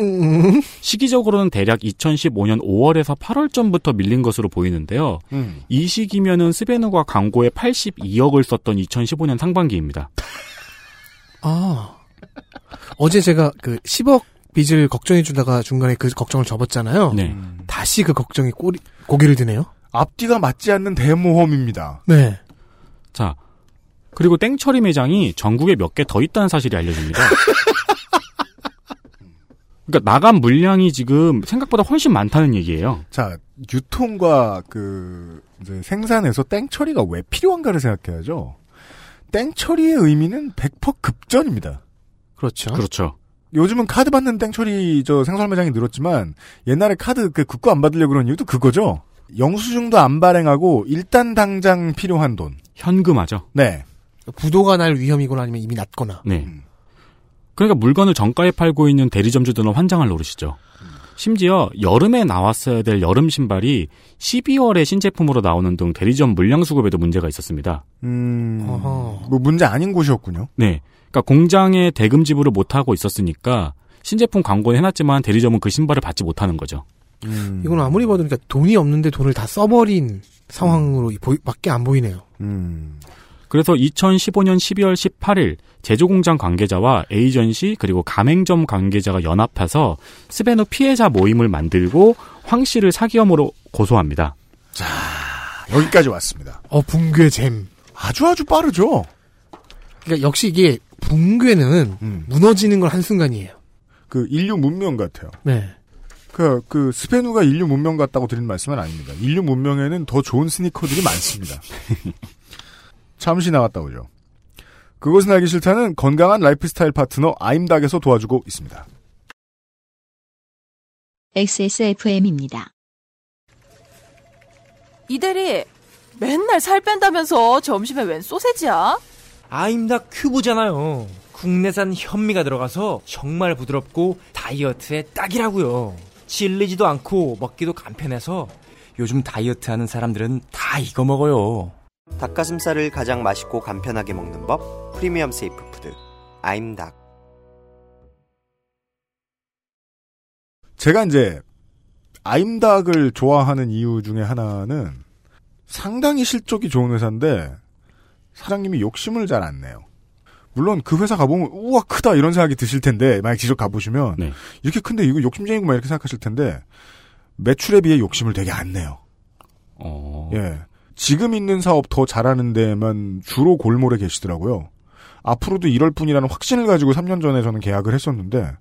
음, 시기적으로는 대략 2015년 5월에서 8월쯤부터 밀린 것으로 보이는데요. 음. 이 시기면은 스베누가 광고에 82억을 썼던 2015년 상반기입니다. 아. 어제 제가 그 10억 빚을 걱정해 주다가 중간에 그 걱정을 접었잖아요. 네. 다시 그 걱정이 꼬리, 고개를 드네요. 앞뒤가 맞지 않는 대모험입니다. 네. 자, 그리고 땡처리 매장이 전국에 몇 개 더 있다는 사실이 알려집니다. <laughs> 그러니까 나간 물량이 지금 생각보다 훨씬 많다는 얘기예요. 자, 유통과 그 이제 생산에서 땡 처리가 왜 필요한가를 생각해야죠. 땡 처리의 의미는 100% 급전입니다. 그렇죠. 그렇죠. 요즘은 카드 받는 땡 처리 저 생산 매장이 늘었지만 옛날에 카드 그 급거 안 받으려고 그런 이유도 그거죠. 영수증도 안 발행하고 일단 당장 필요한 돈. 현금화죠. 네. 부도가 날 위험이거나 아니면 이미 났거나. 네. 그러니까 물건을 정가에 팔고 있는 대리점주들은 환장을 노리시죠. 심지어 여름에 나왔어야 될 여름 신발이 12월에 신제품으로 나오는 등 대리점 물량 수급에도 문제가 있었습니다. 음. 어허. 뭐 문제 아닌 곳이었군요. 네. 그러니까 공장에 대금 지불을 못 하고 있었으니까 신제품 광고는 해놨지만 대리점은 그 신발을 받지 못하는 거죠. 음. 이건 아무리 봐도 그러니까 돈이 없는데 돈을 다 써버린 상황으로 보이, 밖에 안 보이네요. 음. 그래서 2015년 12월 18일 제조공장 관계자와 에이전시 그리고 가맹점 관계자가 연합해서 스베누 피해자 모임을 만들고 황 씨를 사기 혐의로 고소합니다. 여기까지 왔습니다. 어, 붕괴 잼. 아주 아주 빠르죠. 그러니까 역시 이게 붕괴는 음. 무너지는 건 한순간이에요. 그 인류 문명 같아요. 네. 그, 그, 스베누가 인류 문명 같다고 드린 말씀은 아닙니다. 인류 문명에는 더 좋은 스니커들이 많습니다. <laughs> 잠시 나갔다 오죠. 그것은 알기 싫다는 건강한 라이프 스타일 파트너 아임닭에서 도와주고 있습니다. XSFM입니다. 이대리 맨날 살 뺀다면서 점심에 웬 소세지야? 아임닭 큐브잖아요. 국내산 현미가 들어가서 정말 부드럽고 다이어트에 딱이라고요. 질리지도 않고 먹기도 간편해서 요즘 다이어트 하는 사람들은 다 이거 먹어요. 닭가슴살을 가장 맛있고 간편하게 먹는 법 프리미엄 safe food 아임닭 제가 이제, 아임닭을 좋아하는 이유 중에 하나는 상당히 실적이 좋은 회사인데, 사장님이 욕심을 잘 안 내요. 물론 그 회사 가보면, 우와, 크다, 이런 생각이 드실 텐데, 만약 직접 가보시면, 네. 이렇게 큰데 이거 욕심쟁이구만 이렇게 생각하실 텐데, 매출에 비해 욕심을 되게 안 내요. 어, 예. 지금 있는 사업 더 잘하는 데만 주로 골몰에 계시더라고요. 앞으로도 이럴 뿐이라는 확신을 가지고 3년 전에 저는 계약을 했었는데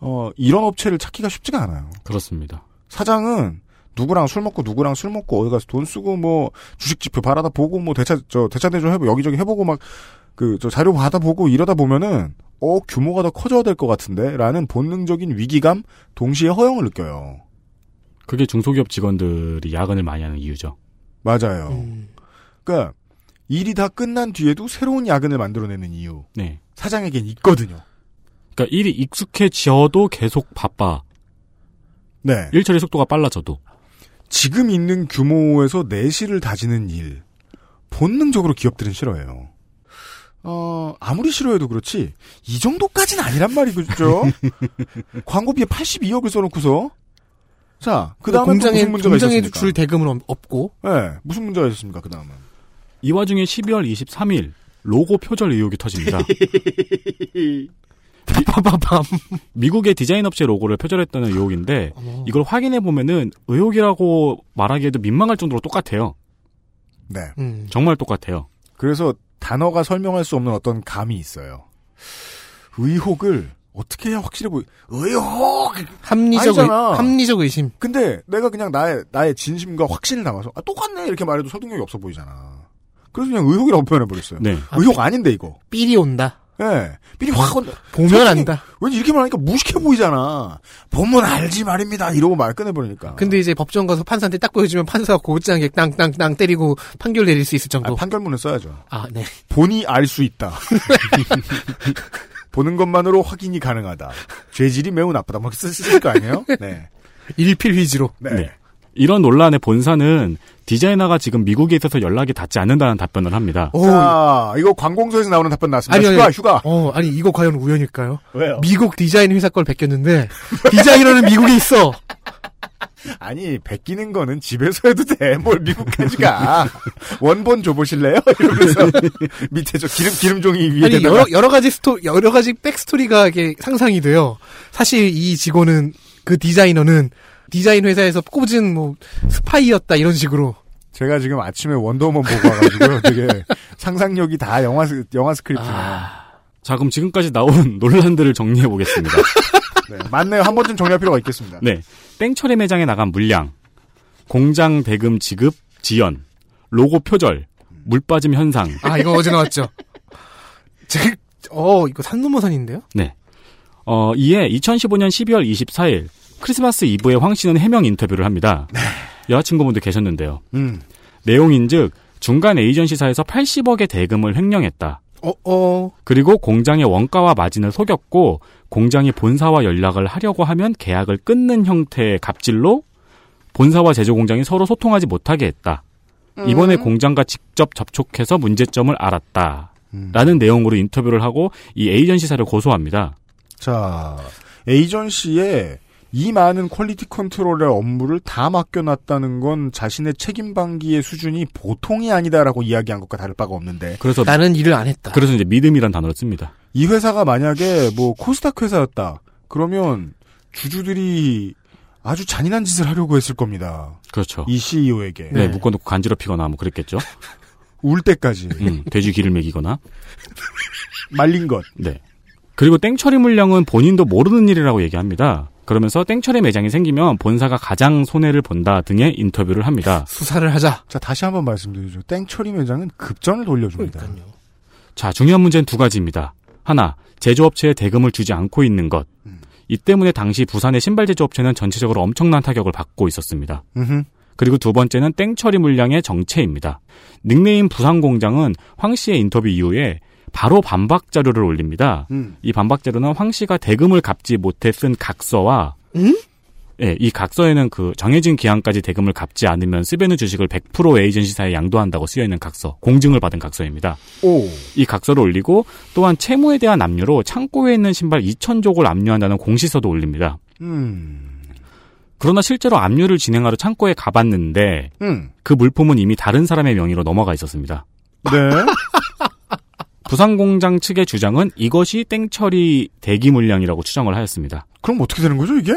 어, 이런 업체를 찾기가 쉽지가 않아요. 그렇습니다. 사장은 누구랑 술 먹고 누구랑 술 먹고 어디 가서 돈 쓰고 뭐 주식 지표 받아다 보고 뭐 대차 저 대차 대조 해보 여기저기 해보고 막 그 저 자료 받아보고 이러다 보면은 어 규모가 더 커져야 될 것 같은데라는 본능적인 위기감 동시에 허영을 느껴요. 그게 중소기업 직원들이 야근을 많이 하는 이유죠. 맞아요. 음. 그러니까 일이 다 끝난 뒤에도 새로운 야근을 만들어내는 이유 네. 사장에겐 있거든요. 그러니까 일이 익숙해져도 계속 바빠. 네. 일 처리 속도가 빨라져도. 지금 있는 규모에서 내실을 다지는 일 본능적으로 기업들은 싫어해요. 어, 아무리 싫어해도 그렇지 이 정도까지는 아니란 말이죠. <laughs> 광고비에 82억을 써놓고서 자, 그 다음에 공장에 무슨 문제가 공장에 있었습니까? 줄 대금은 없- 없고 네, 무슨 문제가 있었습니까? 그 다음은 이 와중에 12월 23일 로고 표절 의혹이 터집니다. <laughs> 빠바밤. 미국의 디자인 업체 로고를 표절했다는 의혹인데 이걸 확인해 보면은 의혹이라고 말하기에도 민망할 정도로 똑같아요. 네. 음. 정말 똑같아요. 그래서 단어가 설명할 수 없는 어떤 감이 있어요. 의혹을 어떻게 해야 확실해 보이? 의혹 합리적 의. 합리적 의심. 근데 내가 그냥 나의 나의 진심과 확신을 담아서 아, 똑같네 이렇게 말해도 설득력이 없어 보이잖아. 그래서 그냥 의혹이라고 표현해 버렸어요. 네. 의혹 아닌데 이거. 삘이 온다. 예. 삘이 확 온다. 보면 안다. 왠지 이렇게 말하니까 무식해 보이잖아. 보면 알지 말입니다. 이러고 말 끝내버리니까. 근데 이제 법정 가서 판사한테 딱 보여주면 판사가 곧장에 땅땅땅 때리고 판결 내릴 수 있을 정도. 아, 판결문을 써야죠. 아, 네. 본이 알 수 있다. <laughs> 보는 것만으로 확인이 가능하다. 죄질이 매우 나쁘다. 뭐 쓰실 거 아니에요? 네. <laughs> 일필휘지로. 네. 네. 이런 논란의 본사는 디자이너가 지금 미국에 있어서 연락이 닿지 않는다는 답변을 합니다. 오, 자, 이거 관공서에서 나오는 답변 나왔습니다. 아니, 휴가, 아니. 휴가. 어, 아니 이거 과연 우연일까요? 왜요? 미국 디자인 회사 걸 베꼈는데 디자이너는 미국에 있어. <laughs> 아니, 베끼는 거는 집에서 해도 돼. 뭘 미국까지 가. 원본 줘보실래요? <laughs> 이러면서 <laughs> 밑에 저 기름, 기름 종이 위에 아니 여러 여러 가지 스토 여러 가지 backstory가 이게 상상이 돼요. 사실 이 직원은 그 디자이너는 디자인 회사에서 꽂은 뭐 스파이였다 이런 식으로. 제가 지금 아침에 원더우먼 보고 와가지고요. <laughs> 되게 상상력이 다 영화, 스- 영화 스크립트네요. 자, 그럼 지금까지 나온 <laughs> 논란들을 정리해 보겠습니다. <laughs> 네, 맞네요. 한 번쯤 정리할 필요가 있겠습니다. 네. 땡처리 매장에 나간 물량, 공장 대금 지급 지연, 로고 표절, 물 빠짐 현상. 아 이거 어제 나왔죠. 제, 어 이거 산넘어산인데요? 네. 어, 이에 2015년 12월 24일 크리스마스 이브에 황 씨는 해명 인터뷰를 합니다. 여자친구분도 계셨는데요. 음. 내용인즉 중간 에이전시사에서 80억의 대금을 횡령했다. 어 어. 그리고 공장의 원가와 마진을 속였고 공장이 본사와 연락을 하려고 하면 계약을 끊는 형태의 갑질로 본사와 제조 공장이 서로 소통하지 못하게 했다. 이번에 공장과 직접 접촉해서 문제점을 알았다. 라는 내용으로 인터뷰를 하고 이 에이전시사를 고소합니다. 자, 에이전시에 이 많은 quality control의 업무를 다 맡겨놨다는 건 자신의 책임 방기의 수준이 보통이 아니다라고 이야기한 것과 다를 바가 없는데 그래서 나는 일을 안 했다. 그래서 이제 믿음이란 단어를 씁니다. 이 회사가 만약에 뭐 코스닥 회사였다 그러면 주주들이 아주 잔인한 짓을 하려고 했을 겁니다. 그렇죠. 이 CEO에게 네, 묶어놓고 간지럽히거나 뭐 그랬겠죠. <laughs> 울 때까지 음, 돼지 기를 먹이거나. 말린 것. 네. 그리고 땡처리 물량은 본인도 모르는 일이라고 얘기합니다. 그러면서 땡처리 매장이 생기면 본사가 가장 손해를 본다 등의 인터뷰를 합니다. 수사를 하자. 자 다시 한번 말씀드리죠. 땡처리 매장은 급전을 돌려줍니다. 자, 중요한 문제는 두 가지입니다. 하나, 제조업체에 대금을 주지 않고 있는 것. 이 때문에 당시 부산의 신발 제조업체는 전체적으로 엄청난 타격을 받고 있었습니다. 음흠. 그리고 두 번째는 땡처리 물량의 정체입니다. 닉네임 부산공장은 황 씨의 인터뷰 이후에 바로 반박 자료를 올립니다. 음. 이 반박 자료는 황 씨가 대금을 갚지 못해 쓴 각서와 응? 예, 이 각서에는 그 정해진 기한까지 대금을 갚지 않으면 스베누 주식을 100% 에이전시사에 양도한다고 쓰여 있는 각서, 공증을 받은 각서입니다. 오. 이 각서를 올리고 또한 채무에 대한 압류로 창고에 있는 신발 2,000족을 압류한다는 공시서도 올립니다. 음. 그러나 실제로 압류를 진행하러 창고에 가봤는데 음. 그 물품은 이미 다른 사람의 명의로 넘어가 있었습니다. 네. <laughs> 부산공장 측의 주장은 이것이 땡처리 대기 물량이라고 추정을 하였습니다. 그럼 어떻게 되는 거죠 이게?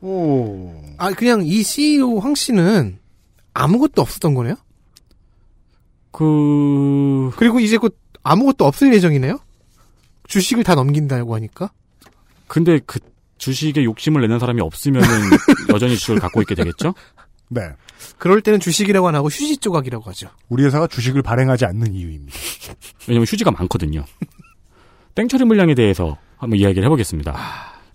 오. 아 그냥 이 CEO 황 씨는 아무것도 없었던 거네요? 그 그리고 이제 곧 아무것도 없을 예정이네요? 주식을 다 넘긴다고 하니까? 근데 그 주식에 욕심을 내는 사람이 없으면은 <laughs> 여전히 주식을 갖고 있게 되겠죠? 네. 그럴 때는 주식이라고 안 하고 휴지 조각이라고 하죠. 우리 회사가 주식을 발행하지 않는 이유입니다. 왜냐면 휴지가 많거든요. 땡처리 물량에 대해서 한번 이야기를 해보겠습니다.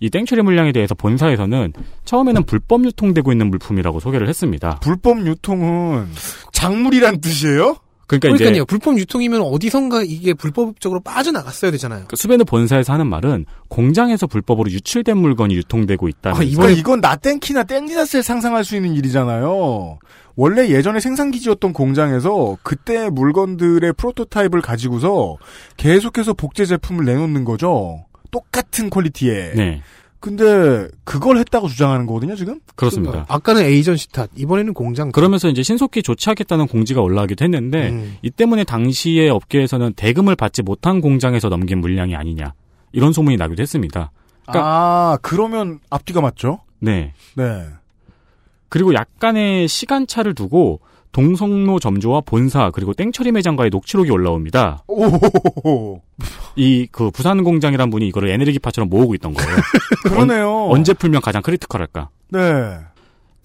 이 땡처리 물량에 대해서 본사에서는 처음에는 불법 유통되고 있는 물품이라고 소개를 했습니다. 불법 유통은 작물이란 뜻이에요? 그러니까 그러니까요. 이제 불법 유통이면 어디선가 이게 불법적으로 빠져나갔어야 되잖아요. 그 수베누 본사에서 하는 말은 공장에서 불법으로 유출된 물건이 유통되고 있다는 아, 이번 이건 나땡키나 땡디다스에 상상할 수 있는 일이잖아요. 원래 예전에 생산기지였던 공장에서 그때 물건들의 프로토타입을 가지고서 계속해서 복제 제품을 내놓는 거죠. 똑같은 quality에. 네. 근데 그걸 했다고 주장하는 거거든요, 지금? 그렇습니다. 아까는 에이전시 탓, 이번에는 공장. 그러면서 이제 신속히 조치하겠다는 공지가 올라가기도 했는데 음. 이 때문에 당시에 업계에서는 대금을 받지 못한 공장에서 넘긴 물량이 아니냐 이런 소문이 나기도 했습니다. 아, 그러면 앞뒤가 맞죠? 네. 네. 그리고 약간의 시간차를 두고 동성로 점주와 본사 그리고 땡처리 매장과의 녹취록이 올라옵니다. 오. 이그 부산 공장이란 분이 이거를 에네르기파처럼 모으고 있던 거예요. <laughs> 그러네요. 언, 제 풀면 가장 크리티컬할까? 네.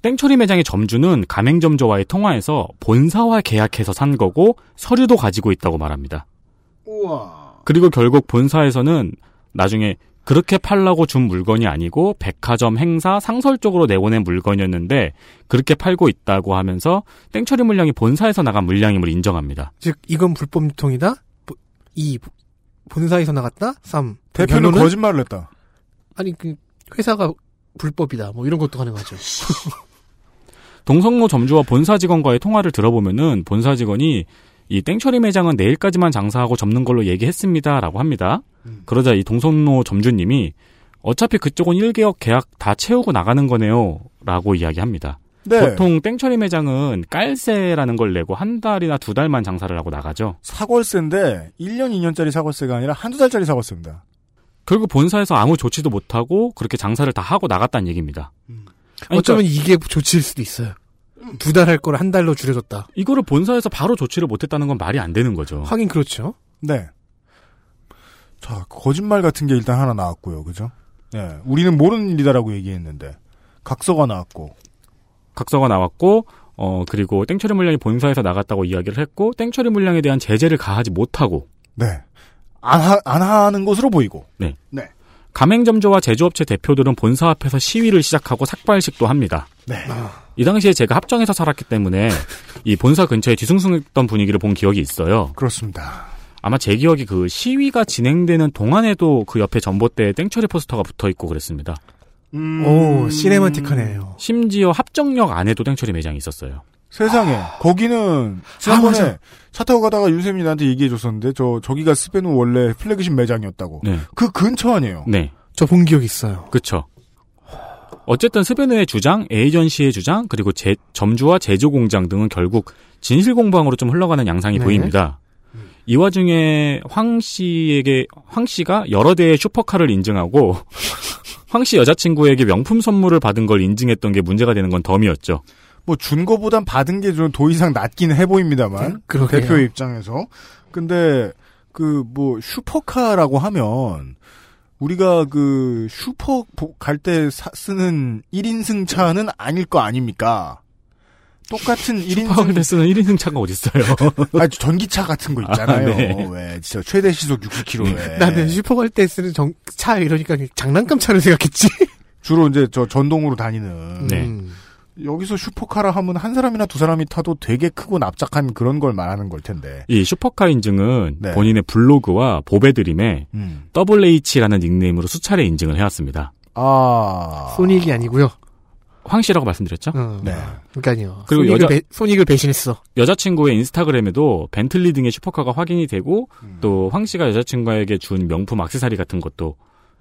땡처리 매장의 점주는 가맹점주와의 통화에서 본사와 계약해서 산 거고 서류도 가지고 있다고 말합니다. 우와. 그리고 결국 본사에서는 나중에 그렇게 팔라고 준 물건이 아니고 백화점 행사 상설 쪽으로 내보낸 물건이었는데 그렇게 팔고 있다고 하면서 땡처리 물량이 본사에서 나간 물량임을 인정합니다. 즉, 이건 불법 유통이다? 보- 이, 본사에서 나갔다? 3. 대표는 거짓말을 했다. 아니, 그, 회사가 불법이다. 뭐 이런 것도 가능하죠. <laughs> 동성로 점주와 본사 직원과의 통화를 들어보면은 본사 직원이 이 땡처리 매장은 내일까지만 장사하고 접는 걸로 얘기했습니다라고 합니다. 그러자 이 동성로 점주님이 어차피 그쪽은 1개월 계약 다 채우고 나가는 거네요라고 이야기합니다. 네. 보통 땡처리 매장은 깔세라는 걸 내고 한 달이나 두 달만 장사를 하고 나가죠. 사골세인데 1년 2년짜리 사골세가 아니라 한두 달짜리 사골세입니다. 결국 본사에서 아무 조치도 못하고 그렇게 장사를 다 하고 나갔다는 얘기입니다. 아니, 어쩌면 그러니까 이게 조치일 수도 있어요. 두 달 할 걸 한 달로 줄여줬다. 이거를 본사에서 바로 조치를 못했다는 건 말이 안 되는 거죠. 하긴 그렇죠. 네. 자, 거짓말 같은 게 일단 하나 나왔고요. 그죠? 네. 우리는 모르는 일이다라고 얘기했는데 각서가 나왔고 각서가 나왔고 어 그리고 땡처리 물량이 본사에서 나갔다고 이야기를 했고 땡처리 물량에 대한 제재를 가하지 못하고 네. 안, 하, 안 하는 것으로 보이고. 네. 네. 가맹점주와 제조업체 대표들은 본사 앞에서 시위를 시작하고 삭발식도 합니다. 네. 이 당시에 제가 합정에서 살았기 때문에 <laughs> 이 본사 근처에 뒤숭숭했던 분위기를 본 기억이 있어요. 그렇습니다. 아마 제 기억이 그 시위가 진행되는 동안에도 그 옆에 전봇대에 땡처리 포스터가 붙어 있고 그랬습니다. 음. 오, cinematic하네요. 심지어 합정역 안에도 땡처리 매장이 있었어요. 세상에 거기는 지난번에 아. 차 타고 가다가 윤세민이 나한테 얘기해 줬었는데 저 저기가 스베누 원래 플래그십 매장이었다고. 네. 그 근처 아니에요. 네. 저 본 기억 있어요. 그쵸. 어쨌든 스베누의 주장, 에이전시의 주장, 그리고 제, 점주와 제조 공장 등은 결국 진실 공방으로 좀 흘러가는 양상이 네. 보입니다. 이 와중에 황 씨에게 황 씨가 여러 대의 슈퍼카를 인증하고 <laughs> 황 씨 여자친구에게 명품 선물을 받은 걸 인증했던 게 문제가 되는 건 덤이었죠. 뭐 준 거보단 받은 게 좀 더 이상 낫긴 해 보입니다만 그러게요. 대표 입장에서 근데 그 뭐 슈퍼카라고 하면 우리가 그 슈퍼 갈 때 쓰는 1인승 차는 아닐 거 아닙니까? 똑같은 1인승 슈퍼카를 쓰는 1인승 차가 어딨어요. <laughs> 아 전기차 같은 거 있잖아요. 아, 네. 왜 진짜 최대 시속 60km에 나는 슈퍼 갈 때 쓰는 정, 차 이러니까 장난감 차를 생각했지. 주로 이제 저 전동으로 다니는 네. 음. 여기서 슈퍼카라 하면 한 사람이나 두 사람이 타도 되게 크고 납작한 그런 걸 말하는 걸 텐데. 이 슈퍼카 인증은 네. 본인의 블로그와 보배드림에 음. WH라는 닉네임으로 수차례 인증을 해왔습니다. 아. 손익이 아니고요. 황 씨라고 말씀드렸죠? 어. 네. 그러니까요. 그리고 손익을, 여자- 배, 손익을 배신했어. 여자친구의 인스타그램에도 벤틀리 등의 슈퍼카가 확인이 되고 음. 또황 씨가 여자친구에게 준 명품 액세서리 같은 것도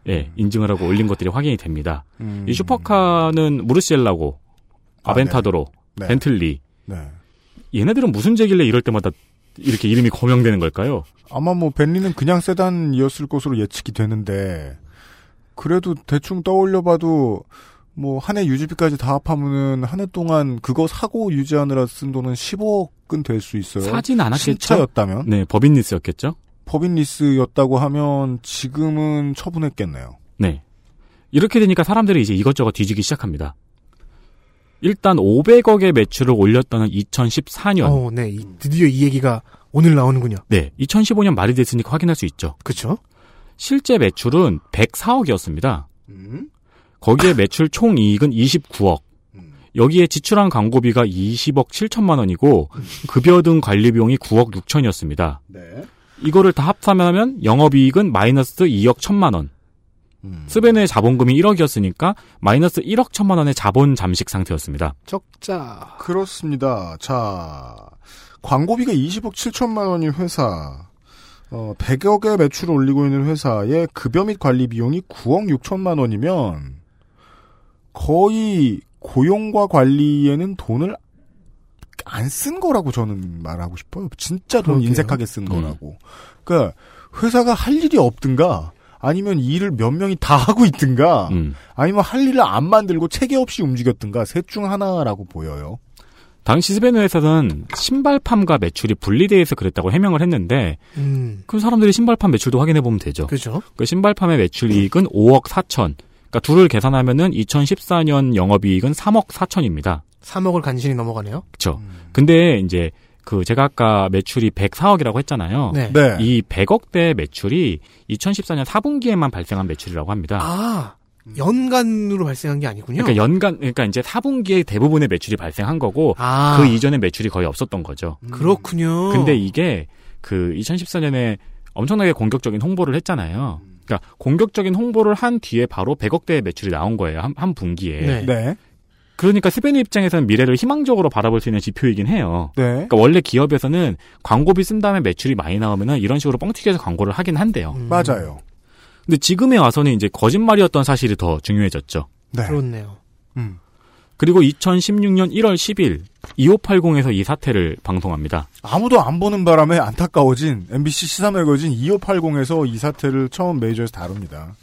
예, 인증을 하고 올린 것들이 확인이 됩니다. 음. 이 슈퍼카는 무르시엘라고, 아, 아벤타도로, 네. 벤틀리. 네. 얘네들은 무슨 죄길래 이럴 때마다 이렇게 이름이 거명되는 걸까요? 아마 뭐 벤리는 그냥 세단이었을 것으로 예측이 되는데 그래도 대충 떠올려봐도 뭐 한 해 유지비까지 다 합하면은 한 해 동안 그거 사고 유지하느라 쓴 돈은 10억은 될 수 있어요. 사진 않았겠죠? 신차였다면. 네, 법인리스였겠죠? 법인 리스였다고 하면 지금은 처분했겠네요. 네. 이렇게 되니까 사람들이 이제 이것저것 뒤지기 시작합니다. 일단 500억의 매출을 올렸다는 2014년. 어, 네. 이- 드디어 이 얘기가 오늘 나오는군요. 네. 2015년 말이 됐으니까 확인할 수 있죠. 그렇죠. 실제 매출은 104억이었습니다. 음? 거기에 매출 총 이익은 29억. 여기에 지출한 광고비가 20억 7천만 원이고 급여 등 관리 비용이 9억 6천이었습니다. 네. 이거를 다 합하면 영업이익은 마이너스 2억 1천만 원. 스베누의 자본금이 1억이었으니까 마이너스 1억 1천만 원의 자본 잠식 상태였습니다. 적자. 그렇습니다. 자, 광고비가 20억 7천만 원인 회사, 어, 100억의 매출을 올리고 있는 회사의 급여 및 관리 비용이 9억 6천만 원이면 거의 고용과 관리에는 돈을 안 쓴 거라고 저는 말하고 싶어요. 진짜 돈 그러게요. 인색하게 쓴 거라고. 그러니까 회사가 할 일이 없든가 아니면 일을 몇 명이 다 하고 있든가 음. 아니면 할 일을 안 만들고 체계 없이 움직였든가 셋 중 하나라고 보여요. 당시 스베누에서는 신발팜과 매출이 분리돼서 그랬다고 해명을 했는데 음. 그 사람들이 신발팜 매출도 확인해 보면 되죠. 그죠. 그 신발팜의 매출 이익은 5억 4천. 그러니까 둘을 계산하면은 2014년 영업이익은 3억 4천입니다. 3억을 간신히 넘어가네요. 그렇죠. 근데 이제 그 제가 아까 매출이 104억이라고 했잖아요. 네. 네. 이 100억대 매출이 2014년 4분기에만 발생한 매출이라고 합니다. 아, 연간으로 발생한 게 아니군요. 그러니까 연간 그러니까 이제 4분기에 대부분의 매출이 발생한 거고 아. 그 이전에 매출이 거의 없었던 거죠. 그렇군요. 근데 이게 그 2014년에 엄청나게 공격적인 홍보를 했잖아요. 그러니까 공격적인 홍보를 한 뒤에 바로 100억대의 매출이 나온 거예요. 한, 한 분기에. 네. 네. 그러니까 스베누 입장에서는 미래를 희망적으로 바라볼 수 있는 지표이긴 해요. 네. 그러니까 원래 기업에서는 광고비 쓴 다음에 매출이 많이 나오면은 이런 식으로 뻥튀기해서 광고를 하긴 한대요. 음. 맞아요. 근데 지금에 와서는 이제 거짓말이었던 사실이 더 중요해졌죠. 네. 그렇네요. 음. 그리고 2016년 1월 10일 2580에서 이 사태를 방송합니다. 아무도 안 보는 바람에 안타까워진 MBC 시사 매거진 2580에서 이 사태를 처음 메이저에서 다룹니다.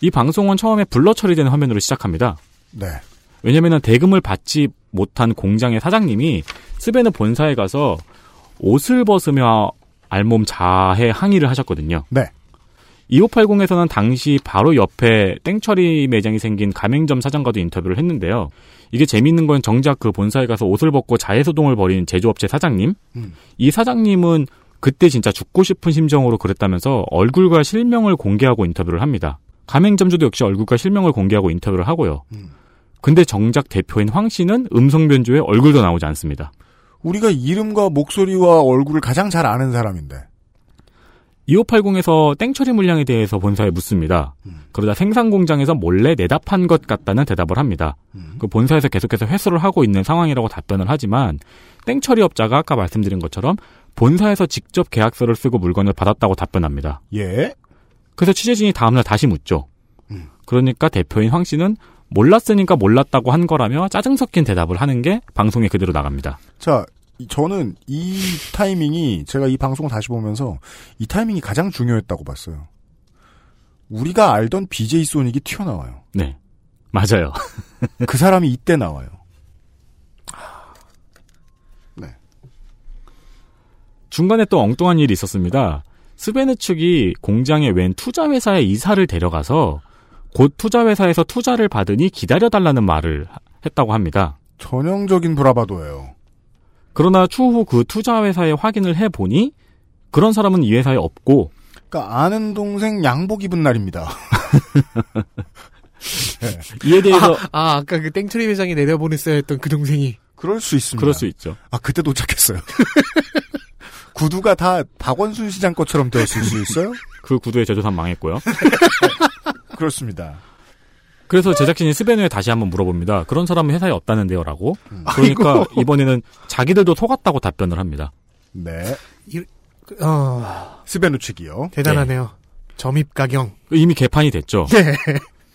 이 방송은 처음에 blur 처리되는 화면으로 시작합니다. 네. 왜냐면은 대금을 받지 못한 공장의 사장님이 스베누 본사에 가서 옷을 벗으며 알몸 자해 항의를 하셨거든요. 네. 2580에서는 당시 바로 옆에 땡처리 매장이 생긴 가맹점 사장과도 인터뷰를 했는데요. 이게 재밌는 건 정작 그 본사에 가서 옷을 벗고 자해소동을 벌인 제조업체 사장님. 음. 이 사장님은 그때 진짜 죽고 싶은 심정으로 그랬다면서 얼굴과 실명을 공개하고 인터뷰를 합니다. 가맹점주도 역시 얼굴과 실명을 공개하고 인터뷰를 하고요. 근데 정작 대표인 황 씨는 음성 변조에 얼굴도 나오지 않습니다. 우리가 이름과 목소리와 얼굴을 가장 잘 아는 사람인데. 2580에서 땡처리 물량에 대해서 본사에 묻습니다. 그러다 생산 공장에서 몰래 내답한 것 같다는 대답을 합니다. 그 본사에서 계속해서 회수를 하고 있는 상황이라고 답변을 하지만 땡처리 업자가 아까 말씀드린 것처럼 본사에서 직접 계약서를 쓰고 물건을 받았다고 답변합니다. 예. 그래서 취재진이 다음날 다시 묻죠. 그러니까 대표인 황 씨는 몰랐으니까 몰랐다고 한 거라며 짜증 섞인 대답을 하는 게 방송에 그대로 나갑니다. 자, 이- 저는 이 타이밍이 제가 이 방송을 다시 보면서 이 타이밍이 가장 중요했다고 봤어요. 우리가 알던 BJ 소닉이 튀어나와요. 네. 맞아요. <laughs> 그 사람이 이때 나와요. 중간에 또 엉뚱한 일이 있었습니다. 스베네 측이 공장의 웬 투자회사에 이사를 데려가서 곧 투자회사에서 투자를 받으니 기다려달라는 말을 하- 했다고 합니다. 전형적인 브라바도예요. 그러나 추후 그 투자회사에 확인을 해보니 그런 사람은 이 회사에 없고 그러니까 아는 동생 양복 입은 날입니다. <laughs> 이에 대해서 아, 아, 아 까 그 땡처리 회장이 내려보냈어야 했던 그 동생이. 그럴 수 있습니다. 그럴 수 있죠. 아 그때 도착했어요. <laughs> 구두가 다 박원순 시장 것처럼 되었을 수 있어요? 그 구두의 제조사 망했고요. <laughs> 그렇습니다. 그래서 제작진이 스베누에 다시 한번 물어봅니다. 그런 사람은 회사에 없다는데요 라고. 그러니까 아이고. 이번에는 자기들도 속았다고 답변을 합니다. 네. 어, 스베누 측이요. 대단하네요. 점입 가경. 이미 개판이 됐죠. 네.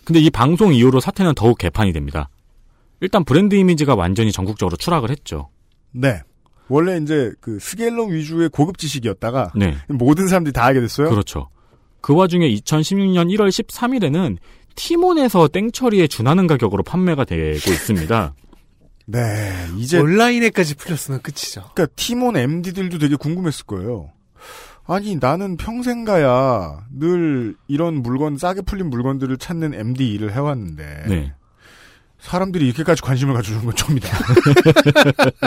근데 이 방송 이후로 사태는 더욱 개판이 됩니다. 일단 브랜드 이미지가 완전히 전국적으로 추락을 했죠. 네. 원래 이제 그 스케일러 위주의 고급 지식이었다가 네. 모든 사람들이 다 알게 됐어요. 그렇죠. 그 와중에 2016년 1월 13일에는 티몬에서 땡처리에 준하는 가격으로 판매가 되고 있습니다. <laughs> 네, 이제 온라인에까지 풀렸으면 끝이죠. 그러니까 티몬 MD들도 되게 궁금했을 거예요. 아니 나는 평생 가야 늘 이런 물건 싸게 풀린 물건들을 찾는 MD 일을 해왔는데 네. 사람들이 이렇게까지 관심을 가져주는 건 처음이다. <laughs>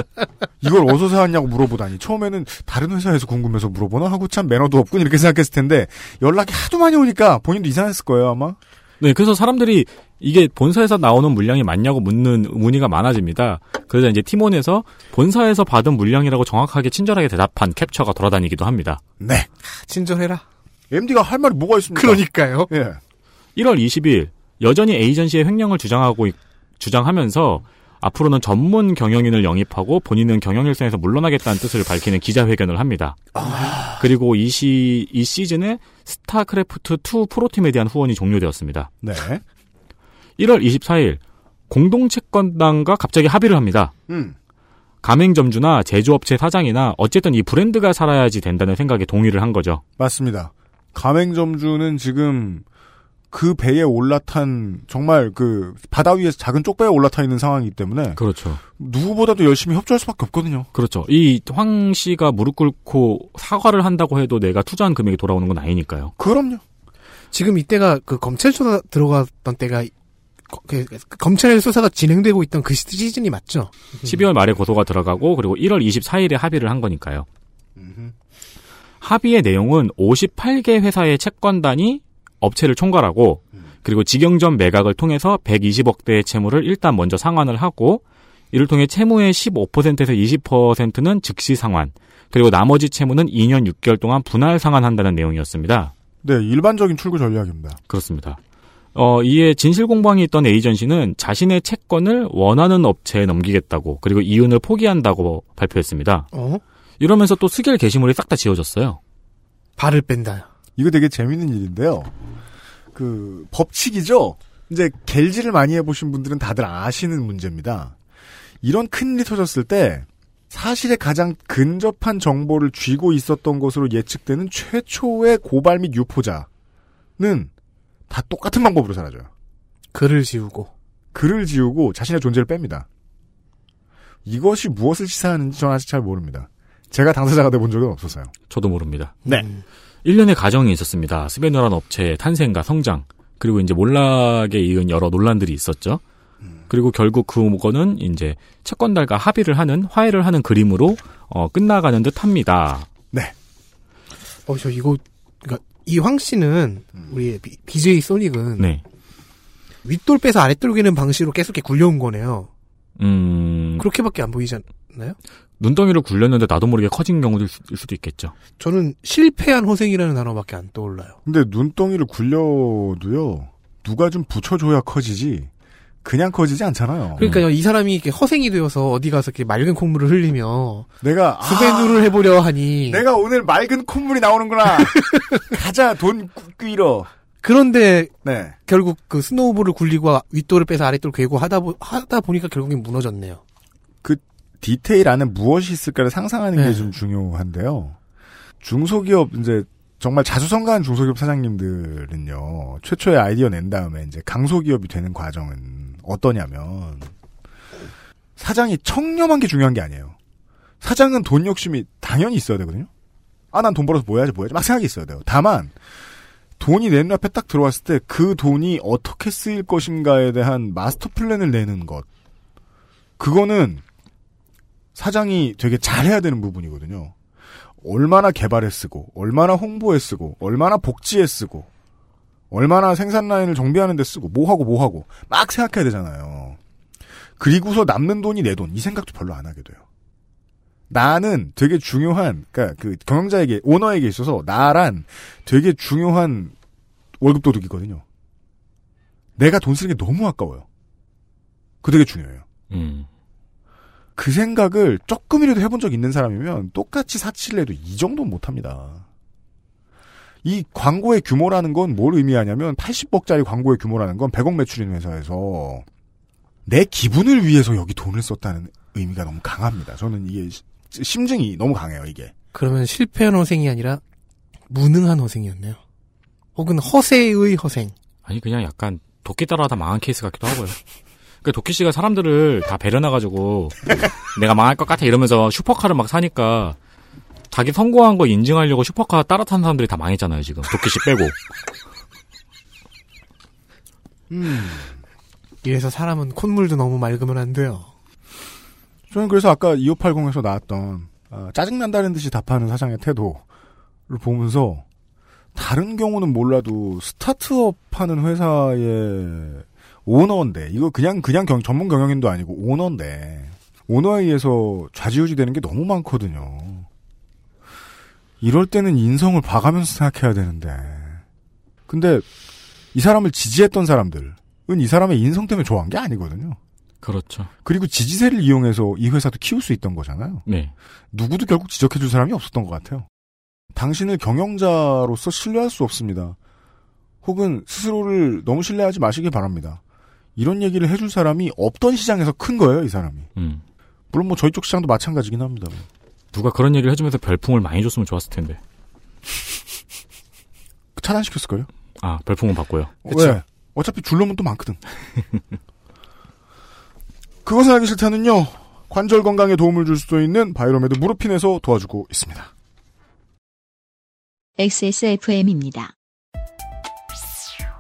이걸 어디서 사왔냐고 물어보다니 처음에는 다른 회사에서 궁금해서 물어보나 하고 참 매너도 없군 이렇게 생각했을 텐데 연락이 하도 많이 오니까 본인도 이상했을 거예요 아마. 네, 그래서 사람들이 이게 본사에서 나오는 물량이 맞냐고 묻는 문의가 많아집니다. 그러자 이제 팀원에서 본사에서 받은 물량이라고 정확하게 친절하게 대답한 캡처가 돌아다니기도 합니다. 네. 친절해라. MD가 할 말이 뭐가 있습니까? 그러니까요. 예. 1월 20일 여전히 에이전시의 횡령을 주장하고 있- 주장하면서 앞으로는 전문 경영인을 영입하고 본인은 경영 일선에서 물러나겠다는 뜻을 밝히는 기자회견을 합니다. 그리고 이, 시, 이 시즌에 스타크래프트 2 프로팀에 대한 후원이 종료되었습니다. 네. 1월 24일 공동채권단과 갑자기 합의를 합니다. 음. 가맹점주나 제조업체 사장이나 어쨌든 이 브랜드가 살아야지 된다는 생각에 동의를 한 거죠. 맞습니다. 가맹점주는 지금 그 배에 올라탄 정말 그 바다 위에서 작은 쪽배에 올라타 있는 상황이기 때문에 그렇죠. 누구보다도 열심히 협조할 수밖에 없거든요. 그렇죠. 이 황 씨가 무릎 꿇고 사과를 한다고 해도 내가 투자한 금액이 돌아오는 건 아니니까요. 그럼요. 지금 이때가 그 검찰 수사 들어갔던 때가 거- 그- 그 검찰 수사가 진행되고 있던 그 시즌이 맞죠? 12월 말에 고소가 들어가고 그리고 1월 24일에 합의를 한 거니까요. 합의의 내용은 58개 회사의 채권단이 업체를 총괄하고 그리고 직영점 매각을 통해서 120억 대의 채무를 일단 먼저 상환을 하고 이를 통해 채무의 15%에서 20%는 즉시 상환 그리고 나머지 채무는 2년 6개월 동안 분할 상환한다는 내용이었습니다. 네, 일반적인 출구 전략입니다. 그렇습니다. 어, 이에 진실 공방이 있던 에이전시는 자신의 채권을 원하는 업체에 넘기겠다고 그리고 이윤을 포기한다고 발표했습니다. 어? 이러면서 또 스겔 게시물이 싹 다 지워졌어요. 발을 뺀다. 이거 되게 재밌는 일인데요. 그 법칙이죠. 이제 갤지를 많이 해보신 분들은 다들 아시는 문제입니다. 이런 큰 일이 터졌을 때 사실에 가장 근접한 정보를 쥐고 있었던 것으로 예측되는 최초의 고발 및 유포자는 다 똑같은 방법으로 사라져요. 글을 지우고. 글을 지우고 자신의 존재를 뺍니다. 이것이 무엇을 시사하는지 저는 아직 잘 모릅니다. 제가 당사자가 돼 본 적은 없었어요. 저도 모릅니다. 네. 1년의 과정이 있었습니다. 스베누라는 업체의 탄생과 성장, 그리고 이제 몰락에 이은 여러 논란들이 있었죠. 그리고 결국 그거는 이제 채권달과 합의를 하는, 화해를 하는 그림으로, 어, 끝나가는 듯 합니다. 네. 어, 저 이거, 그니까, 이황 씨는, 우리 비, BJ 소닉은, 네. 윗돌 빼서 아랫돌 기는 방식으로 계속 이렇게 굴려온 거네요. 음, 그렇게밖에 안 보이지 않나요? 눈덩이를 굴렸는데 나도 모르게 커진 경우도 있을 수도 있겠죠. 저는 실패한 호생이라는 단어밖에 안 떠올라요. 근데 눈덩이를 굴려도요, 누가 좀 붙여줘야 커지지, 그냥 커지지 않잖아요. 그러니까요, 이 사람이 이렇게 허생이 되어서 어디 가서 이렇게 맑은 콧물을 흘리며, 내가, 아, 수배누를 해보려 하니, 내가 오늘 맑은 콧물이 나오는구나. <laughs> 가자, 돈 뀌러. 그런데, 네. 결국 그 스노우볼을 굴리고 윗돌을 빼서 아랫돌 괴고 하다, 보, 하다 보니까 결국엔 무너졌네요. 그 디테일 안에 무엇이 있을까를 상상하는 네. 게좀 중요한데요. 중소기업 이제 정말 자수성가한 중소기업 사장님들은요 최초의 아이디어 낸 다음에 이제 강소기업이 되는 과정은 어떠냐면 사장이 청렴한 게 중요한 게 아니에요. 사장은 돈 욕심이 당연히 있어야 되거든요. 아 난 돈 벌어서 뭐 해야지 뭐 해야지 막 생각이 있어야 돼요. 다만 돈이 내 눈앞에 딱 들어왔을 때 그 돈이 어떻게 쓰일 것인가에 대한 마스터 플랜을 내는 것 그거는 사장이 되게 잘해야 되는 부분이거든요. 얼마나 개발에 쓰고, 얼마나 홍보에 쓰고, 얼마나 복지에 쓰고, 얼마나 생산 라인을 정비하는 데 쓰고, 뭐 하고 뭐 하고, 막 생각해야 되잖아요. 그리고서 남는 돈이 내 돈, 이 생각도 별로 안 하게 돼요. 나는 되게 중요한, 그니까 그 경영자에게, 오너에게 있어서 나란 되게 중요한 월급 도둑이거든요. 내가 돈 쓰는 게 너무 아까워요. 그 되게 중요해요. 음. 그 생각을 조금이라도 해본 적 있는 사람이면 똑같이 사치를 해도 이 정도는 못합니다. 이 광고의 규모라는 건 뭘 의미하냐면 80억짜리 광고의 규모라는 건 100억 매출인 회사에서 내 기분을 위해서 여기 돈을 썼다는 의미가 너무 강합니다. 저는 이게 시- 심증이 너무 강해요, 이게. 그러면 실패한 허생이 아니라, 무능한 허생이었네요. 혹은 허세의 허생. 아니, 그냥 약간 도끼 따라하다 망한 케이스 같기도 하고요. <laughs> 그 도끼 씨가 사람들을 다 배려놔가지고 내가 망할 것 같아 이러면서 슈퍼카를 막 사니까 자기 성공한 거 인증하려고 슈퍼카 따라 탄 사람들이 다 망했잖아요, 지금. 도끼 씨 빼고. 음. 이래서 사람은 콧물도 너무 맑으면 안 돼요. 저는 그래서 아까 2580에서 나왔던 어, 짜증난다는 듯이 답하는 사장의 태도를 보면서 다른 경우는 몰라도 스타트업 하는 회사의 오너인데 이거 그냥 그냥 경- 전문 경영인도 아니고 오너인데 오너에 의해서 좌지우지 되는 게 너무 많거든요. 이럴 때는 인성을 봐가면서 생각해야 되는데 근데 이 사람을 지지했던 사람들은 이 사람의 인성 때문에 좋아한 게 아니거든요. 그렇죠. 그리고 지지세를 이용해서 이 회사도 키울 수 있던 거잖아요. 네. 누구도 결국 지적해줄 사람이 없었던 것 같아요. 당신을 경영자로서 신뢰할 수 없습니다. 혹은 스스로를 너무 신뢰하지 마시길 바랍니다. 이런 얘기를 해줄 사람이 없던 시장에서 큰 거예요, 이 사람이. 음. 물론 뭐 저희 쪽 시장도 마찬가지긴 합니다. 누가 그런 얘기를 해주면서 별풍을 많이 줬으면 좋았을 텐데. 차단시켰을걸요? 아, 별풍은 받고요. 왜? 어차피 줄놈은 또 많거든. <laughs> 그것을 알기 싫다는요. 관절 건강에 도움을 줄 수도 있는 바이로메드 무르피에서 도와주고 있습니다. XSFM입니다.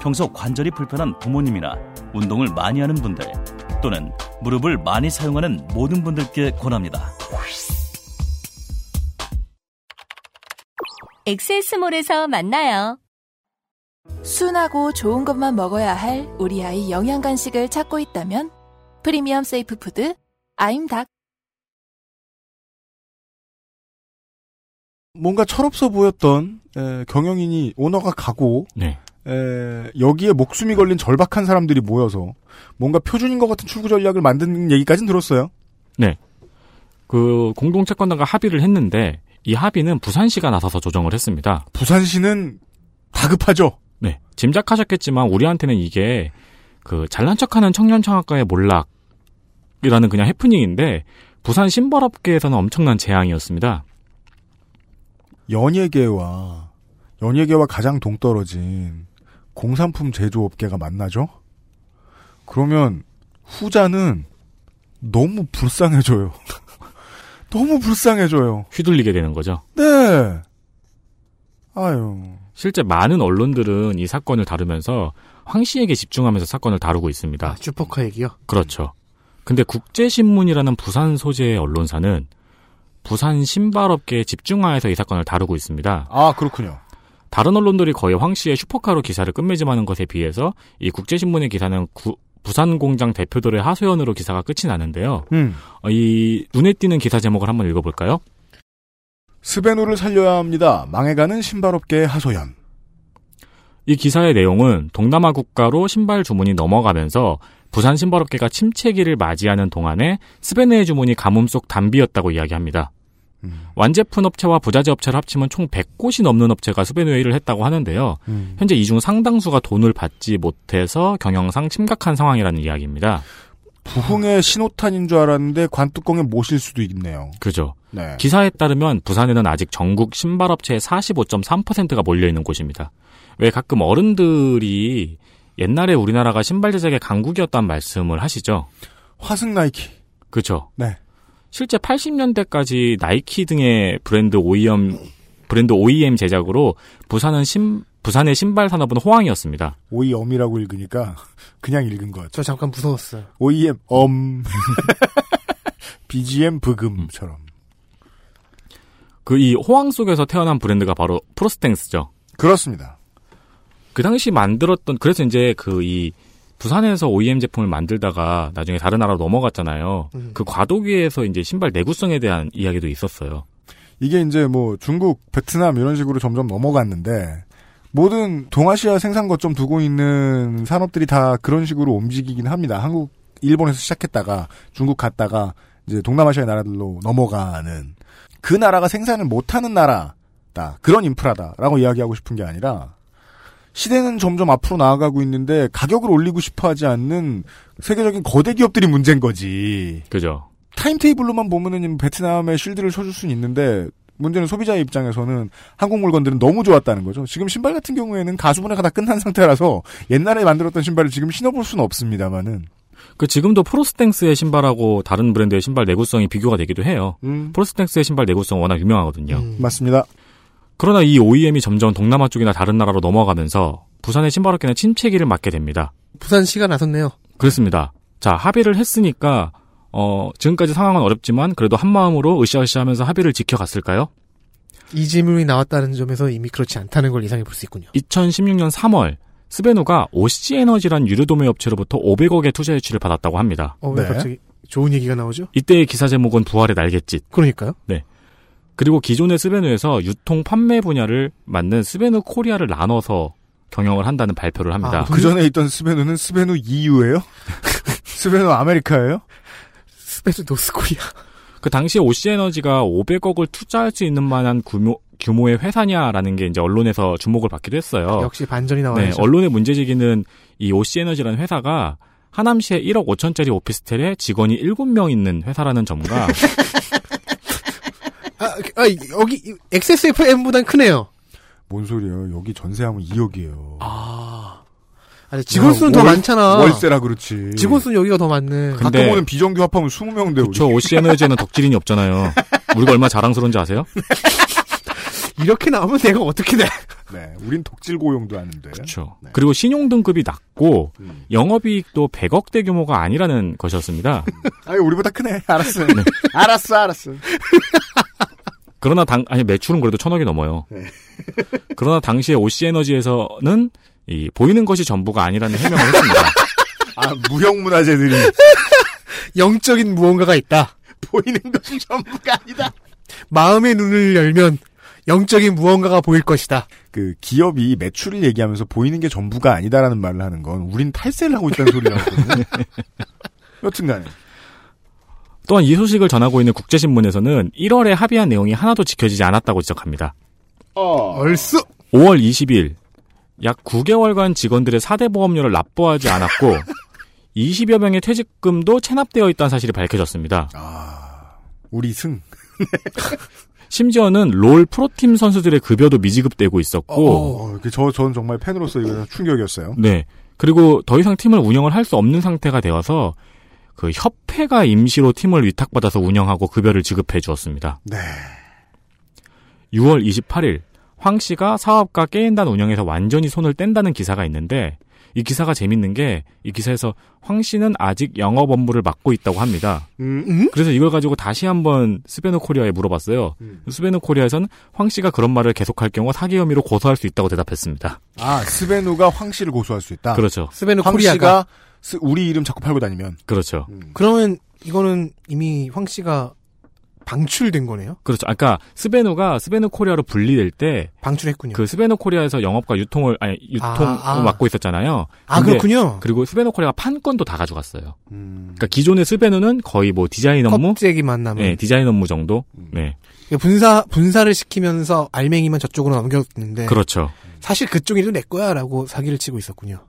평소 관절이 불편한 부모님이나 운동을 많이 하는 분들 또는 무릎을 많이 사용하는 모든 분들께 권합니다. XS몰에서 만나요. 순하고 좋은 것만 먹어야 할 우리 아이 영양 간식을 찾고 있다면 프리미엄 safe food 아임닭 뭔가 철없어 보였던 에, 경영인이 오너가 가고 네. 에, 여기에 목숨이 걸린 절박한 사람들이 모여서 뭔가 표준인 것 같은 출구 전략을 만드는 얘기까지는 들었어요. 네. 그 공동 채권단과 합의를 했는데 이 합의는 부산시가 나서서 조정을 했습니다. 부산시는 다급하죠. 네. 짐작하셨겠지만 우리한테는 이게 그 잘난 척하는 청년 창업가의 몰락이라는 그냥 해프닝인데 부산 신발업계에서는 엄청난 재앙이었습니다. 연예계와 연예계와 가장 동떨어진 공산품 제조업계가 만나죠. 그러면 후자는 너무 불쌍해져요. <laughs> 너무 불쌍해져요. 휘둘리게 되는 거죠. 네. 아유. 실제 많은 언론들은 이 사건을 다루면서 황 씨에게 집중하면서 사건을 다루고 있습니다. 슈퍼카 얘기요? 그렇죠. 근데 국제신문이라는 부산 소재의 언론사는 부산 신발업계에 집중하여서 이 사건을 다루고 있습니다. 아, 그렇군요. 다른 언론들이 거의 황 씨의 슈퍼카로 기사를 끝맺음하는 것에 비해서 이 국제신문의 기사는 구- 부산 공장 대표들의 하소연으로 기사가 끝이 나는데요. 음. 어, 이 눈에 띄는 기사 제목을 한번 읽어볼까요? 스베누를 살려야 합니다. 망해가는 신발업계의 하소연. 이 기사의 내용은 동남아 국가로 신발 주문이 넘어가면서 부산 신발업계가 침체기를 맞이하는 동안에 스베네의 주문이 가뭄 속 단비였다고 이야기합니다. 완제품 업체와 부자재 업체를 합치면 총 100곳이 넘는 업체가 일을 했다고 하는데요. 음. 현재 이 중 상당수가 돈을 받지 못해서 경영상 심각한 상황이라는 이야기입니다. 부흥의 신호탄인 줄 알았는데 관뚜껑에 모실 수도 있네요. 그죠. 네. 기사에 따르면 부산에는 아직 전국 신발업체의 45.3%가 몰려있는 곳입니다. 왜 가끔 어른들이 옛날에 우리나라가 신발 제작의 강국이었다는 말씀을 하시죠? 화승 나이키. 그죠. 네. 실제 80년대까지 나이키 등의 브랜드 OEM, 브랜드 OEM 제작으로 부산은 신, 부산의 신발 산업은 호황이었습니다. OEM이라고 읽으니까 그냥 읽은 것. 저 잠깐 무서웠어요. OEM 엄. BGM 브금처럼. 그 이 호황 속에서 태어난 브랜드가 바로 프로스탱스죠. 그렇습니다. 그 당시 만들었던 그래서 이제 그 이 부산에서 OEM 제품을 만들다가 나중에 다른 나라로 넘어갔잖아요. 음. 그 과도기에서 이제 신발 내구성에 대한 이야기도 있었어요. 이게 이제 뭐 중국, 베트남 이런 식으로 점점 넘어갔는데 모든 동아시아 생산 거점 두고 있는 산업들이 다 그런 식으로 움직이긴 합니다. 한국, 일본에서 시작했다가 중국 갔다가 이제 동남아시아 나라들로 넘어가는 그 나라가 생산을 못하는 나라 그런 인프라다라고 이야기하고 싶은 게 아니라 시대는 점점 앞으로 나아가고 있는데 가격을 올리고 싶어 하지 않는 세계적인 거대 기업들이 문제인 거지. 그죠. timetable로만 보면은 베트남에 shield를 쳐줄 수는 있는데 문제는 소비자의 입장에서는 한국 물건들은 너무 좋았다는 거죠. 지금 신발 같은 경우에는 가수분해가 다 끝난 상태라서 옛날에 만들었던 신발을 지금 신어볼 수는 없습니다만은 그 지금도 프로스펙스의 신발하고 다른 브랜드의 신발 내구성이 비교가 되기도 해요. 음. 프로스펙스의 신발 내구성 워낙 유명하거든요. 맞습니다. 그러나 이 OEM이 점점 동남아 쪽이나 다른 나라로 넘어가면서 부산의 신발업계는 침체기를 맞게 됩니다. 부산시가 나섰네요. 그렇습니다. 자, 합의를 했으니까 어, 지금까지 상황은 어렵지만 그래도 한 마음으로 으쌰으쌰하면서 합의를 지켜갔을까요? 이 질문이 나왔다는 점에서 이미 그렇지 않다는 걸 예상해 볼 수 있군요. 2016년 3월 스베누가 오시에너지란 유류 도매 업체로부터 500억의 투자 유치를 받았다고 합니다. 어, 왜 네. 갑자기 좋은 얘기가 나오죠? 이때의 기사 제목은 부활의 날갯짓. 그러니까요. 네. 그리고 기존의 스베누에서 유통 판매 분야를 맡는 스베누 코리아를 나눠서 경영을 한다는 발표를 합니다. 그 전에 있던 스베누는 스베누 EU예요? <laughs> 스베누 아메리카예요? 스페스 노스코리아. 그 당시에 오시에너지가 500억을 투자할 수 있는 만한 규모, 규모의 회사냐라는 게 이제 언론에서 주목을 받기도 했어요. 역시 반전이 네, 나와야죠. 언론의 문제제기는 이 오시에너지라는 회사가 하남시에 1억 5천짜리 오피스텔에 직원이 7명 있는 회사라는 점과 <laughs> 아, 아, 여기 XSFM보단 크네요. 뭔 소리예요? 여기 전세하면 2억이에요. 아. 아니, 직원 수는 더 월- 많잖아. 월세라 그렇지. 직원 수는 여기가 더 많네. 근데- 가끔 오는 비정규 합하면 20명인데 그쵸 오시에너지에는 덕질인이 없잖아요. 우리가 얼마나 자랑스러운지 아세요? <laughs> 이렇게 나오면 내가 어떻게 돼? 네, 우린 독질 고용도 하는데. 그렇죠. 그리고 신용 등급이 낮고 음. 영업이익도 100억대 규모가 아니라는 것이었습니다. 아니 우리보다 크네. 알았어. 네. 알았어, 알았어. 그러나 당 아니 매출은 그래도 천억이 넘어요. 네. <laughs> 그러나 당시에 오시에너지에서는 이 보이는 것이 전부가 아니라는 해명을 했습니다. <laughs> 아 무형 문화재들이 <laughs> 영적인 무언가가 있다. 보이는 것이 전부가 아니다. 마음의 눈을 열면 영적인 무언가가 보일 것이다. 그 기업이 매출을 얘기하면서 보이는 게 전부가 아니다라는 말을 하는 건 우린 탈세를 하고 있다는 소리라거든요. 여튼간에 또한 이 소식을 전하고 있는 국제신문에서는 1월에 합의한 내용이 하나도 지켜지지 않았다고 지적합니다. 얼쑤 5월 20일 약 9개월간 직원들의 4대 보험료를 납부하지 않았고 <laughs> 20여 명의 퇴직금도 체납되어 있다는 사실이 밝혀졌습니다. 우리 승. <laughs> 심지어는 롤 프로팀 선수들의 급여도 미지급되고 있었고 어, 그 저, 저는 정말 팬으로서 이거 충격이었어요. 네. 그리고 더 이상 팀을 운영을 할 수 없는 상태가 되어서 그 협회가 임시로 팀을 위탁받아서 운영하고 급여를 지급해 주었습니다. 네. 6월 28일 황 씨가 사업과 게임단 운영에서 완전히 손을 뗀다는 기사가 있는데 이 기사가 재밌는 게 이 기사에서 황 씨는 아직 영업 업무를 맡고 있다고 합니다. 음? 그래서 이걸 가지고 다시 한번 스베누 코리아에 물어봤어요. 음. 스베누 코리아에서는 황 씨가 그런 말을 계속할 경우 사기 혐의로 고소할 수 있다고 대답했습니다. 아, 스베누가 황 씨를 고소할 수 있다. 그렇죠. 스베누 황 코리아가 씨가 스- 우리 이름 자꾸 팔고 다니면. 그렇죠. 그러면 이거는 이미 황 씨가 방출된 거네요. 그렇죠. 아까 스베누가 스베누 코리아로 분리될 때 방출했군요. 그 스베누 코리아에서 영업과 유통을 아니 유통을 아, 아. 맡고 있었잖아요. 아, 그렇군요. 그리고 스베누 코리아가 판권도 다 가져갔어요. 음. 그러니까 기존의 스베누는 거의 뭐 디자인 업무, 껍데기만 남은. 네, 디자인 업무 정도. 음. 네, 분사 분사를 시키면서 알맹이만 저쪽으로 넘겼는데 그렇죠. 사실 그쪽 일도 내 거야라고 사기를 치고 있었군요.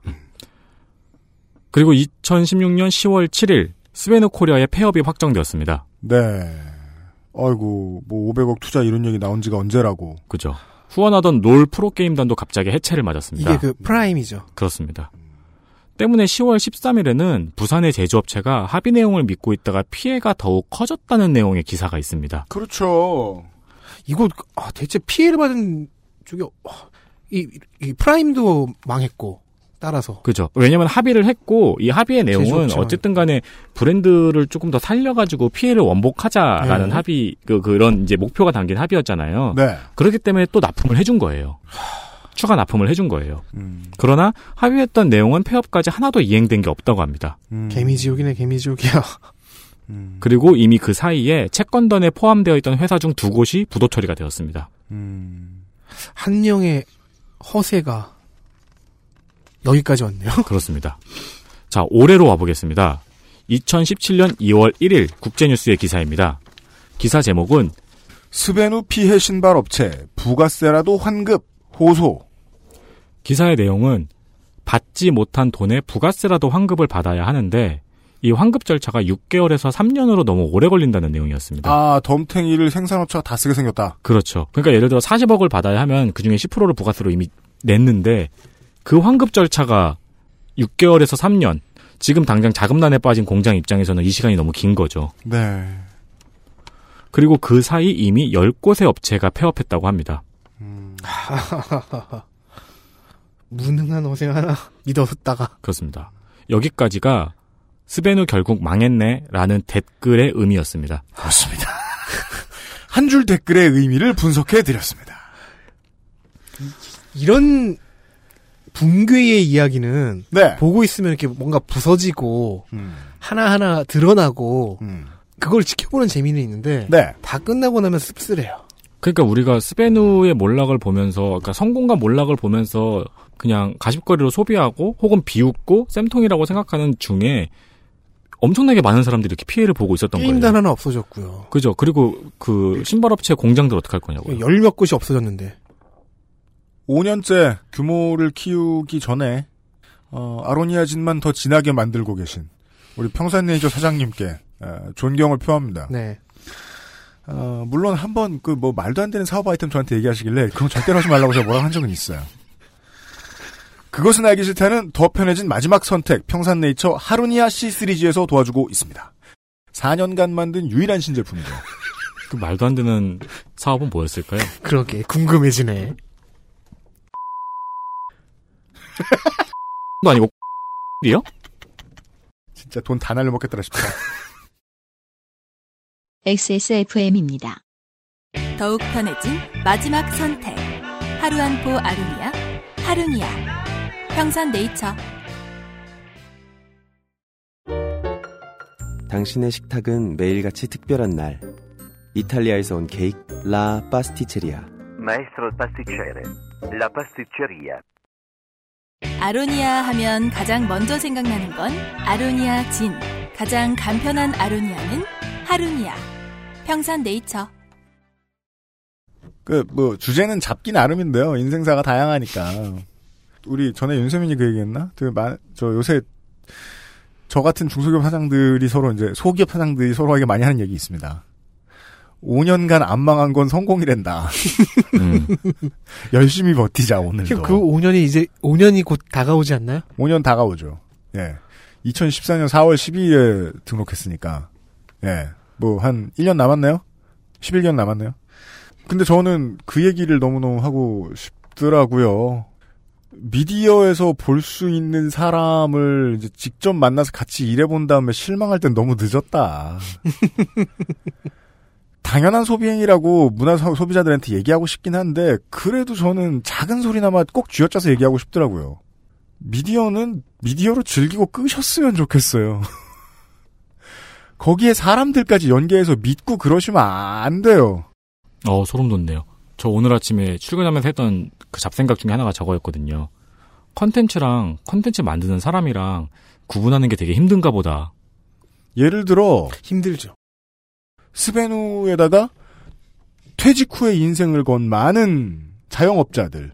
그리고 2016년 10월 7일 스베누 코리아의 폐업이 확정되었습니다. 네. 아이고, 뭐 500억 투자 이런 얘기 나온 지가 언제라고. 그죠. 후원하던 롤 프로게임단도 갑자기 해체를 맞았습니다. 이게 그 프라임이죠. 그렇습니다. 때문에 10월 13일에는 부산의 제조업체가 합의 내용을 믿고 있다가 피해가 더욱 커졌다는 내용의 기사가 있습니다. 그렇죠. 이거 아, 대체 피해를 받은 쪽이 어, 이, 이 프라임도 망했고 따라서 그죠. 왜냐면 합의를 했고, 이 합의의 내용은. 어쨌든 간에 브랜드를 조금 더 살려가지고 피해를 원복하자라는 네. 합의, 그, 그런 이제 목표가 담긴 합의였잖아요. 네. 그렇기 때문에 또 납품을 해준 거예요. 추가 납품을 해준 거예요. 음. 그러나 합의했던 내용은 폐업까지 하나도 이행된 게 없다고 합니다. 음. 개미지옥이네 개미지옥이야. 그리고 이미 그 사이에 채권단에 포함되어 있던 회사 중 두 곳이 부도 처리가 되었습니다. 음. 한영의 허세가 여기까지 왔네요. <laughs> 그렇습니다. 자, 올해로 와보겠습니다. 2017년 2월 1일 국제뉴스의 기사입니다. 기사 제목은 스베누 피해 신발 업체 부가세라도 환급 호소. 기사의 내용은 받지 못한 돈에 부가세라도 환급을 받아야 하는데 이 환급 절차가 6개월에서 3년으로 너무 오래 걸린다는 내용이었습니다. 아 덤탱이를 생산업체가 다 쓰게 생겼다. 그렇죠. 그러니까 예를 들어 40억을 받아야 하면 그중에 10%를 부가세로 이미 냈는데 그 환급 절차가 6개월에서 3년. 지금 당장 자금난에 빠진 공장 입장에서는 이 시간이 너무 긴 거죠. 네. 그리고 그 사이 이미 10곳의 업체가 폐업했다고 합니다. <laughs> 무능한 어생 하나 믿었다가 그렇습니다. 여기까지가 스베누 결국 망했네 라는 댓글의 의미였습니다. 그렇습니다. <laughs> 한 줄 댓글의 의미를 분석해 드렸습니다. 이런 붕괴의 이야기는 네. 보고 있으면 이렇게 뭔가 부서지고 음. 하나하나 드러나고 그걸 지켜보는 재미는 있는데 네. 다 끝나고 나면 씁쓸해요. 그러니까 우리가 스베누의 몰락을 보면서, 그러니까 성공과 몰락을 보면서 그냥 가십거리로 소비하고 혹은 비웃고 쌤통이라고 생각하는 중에 엄청나게 많은 사람들이 이렇게 피해를 보고 있었던 거예요. 게임단 하나 없어졌고요. 그죠. 그리고 그 신발업체 공장들 어떻게 할 거냐고요. 열몇 곳이 없어졌는데 5년째 규모를 키우기 전에 어, 아로니아진만 더 진하게 만들고 계신 우리 평산네이처 사장님께 어, 존경을 표합니다. 네. 어, 물론 한 번 그 뭐 말도 안 되는 사업 아이템 저한테 얘기하시길래 그럼 절대로 하지 말라고 제가 뭐라고 한 적은 있어요. 그것은 알기 싫다는 더 편해진 마지막 선택 평산네이처 하루니아 C 시리즈에서 도와주고 있습니다. 4년간 만든 유일한 신제품이죠. 그 말도 안 되는 사업은 뭐였을까요? 그러게 궁금해지네. 도 아니고 이요? 진짜 돈 다 날려먹겠더라 싶다. XSFM입니다. 더욱 편해진 마지막 선택. 하루 한 포 아루니아, 하루니아. 평산 네이처. 당신의 식탁은 매일같이 특별한 날. 이탈리아에서 온 케이크 라 파스티체리아. Maestro pasticcere, la pasticceria. 아 로니아 하면 가장 먼저 생각나는 건 아로니아 진. 가장 간편한 아로니아는 하루니아. 평산 네이처. 그 뭐 주제는 잡기 나름인데요. 인생사가 다양하니까. 우리 전에 윤세민이 그 얘기했나? 그저 요새 저 같은 중소기업 사장들이 서로 이제 소기업 사장들이 서로에게 많이 하는 얘기 있습니다. 5년간 안 망한 건 성공이란다. <laughs> 열심히 버티자 오늘도. 그 5년이 이제 5년이 곧 다가오지 않나요? 5년 다가오죠. 예. 2014년 4월 12일에 등록했으니까. 예. 뭐 한 1년 남았나요? 11년 남았나요? 근데 저는 그 얘기를 너무너무 하고 싶더라고요. 미디어에서 볼 수 있는 사람을 이제 직접 만나서 같이 일해본 다음에 실망할 땐 너무 늦었다. <laughs> 당연한 소비행위라고 문화 소비자들한테 얘기하고 싶긴 한데 그래도 저는 작은 소리나마 꼭 쥐어짜서 얘기하고 싶더라고요. 미디어는 미디어로 즐기고 끄셨으면 좋겠어요. <laughs> 거기에 사람들까지 연계해서 믿고 그러시면 안 돼요. 어, 소름 돋네요. 저 오늘 아침에 출근하면서 했던 그 잡생각 중에 하나가 저거였거든요. 컨텐츠랑 컨텐츠 만드는 사람이랑 구분하는 게 되게 힘든가 보다. 예를 들어 힘들죠. 스베누에다가 퇴직 후에 인생을 건 많은 자영업자들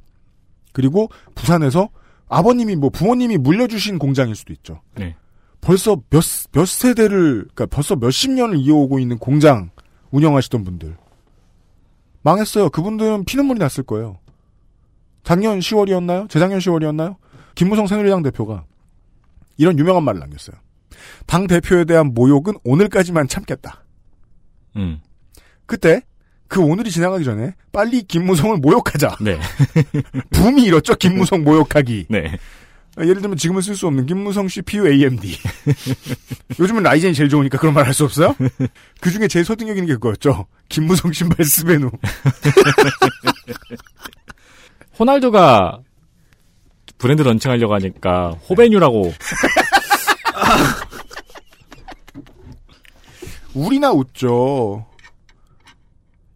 그리고 부산에서 아버님이 뭐 부모님이 물려주신 공장일 수도 있죠. 네. 벌써 몇, 몇 세대를, 그러니까 벌써 몇십 년을 이어오고 있는 공장 운영하시던 분들. 망했어요. 그분들은 피눈물이 났을 거예요. 작년 10월이었나요? 재작년 10월이었나요? 김무성 새누리당 대표가 이런 유명한 말을 남겼어요. 당 대표에 대한 모욕은 오늘까지만 참겠다. 음. 그때 그 오늘이 지나가기 전에 빨리 김무성을 모욕하자. 네. <laughs> 붐이 일었죠. 김무성 모욕하기. 네. 예를 들면 지금은 쓸 수 없는 김무성 CPU AMD. <laughs> 요즘은 라이젠이 제일 좋으니까 그런 말 할 수 없어요? 그 중에 제일 설득력 있는 게 그거였죠. 김무성 신발 스베누. <laughs> 호날두가 브랜드 런칭하려고 하니까 호베뉴라고. 우리나 웃죠.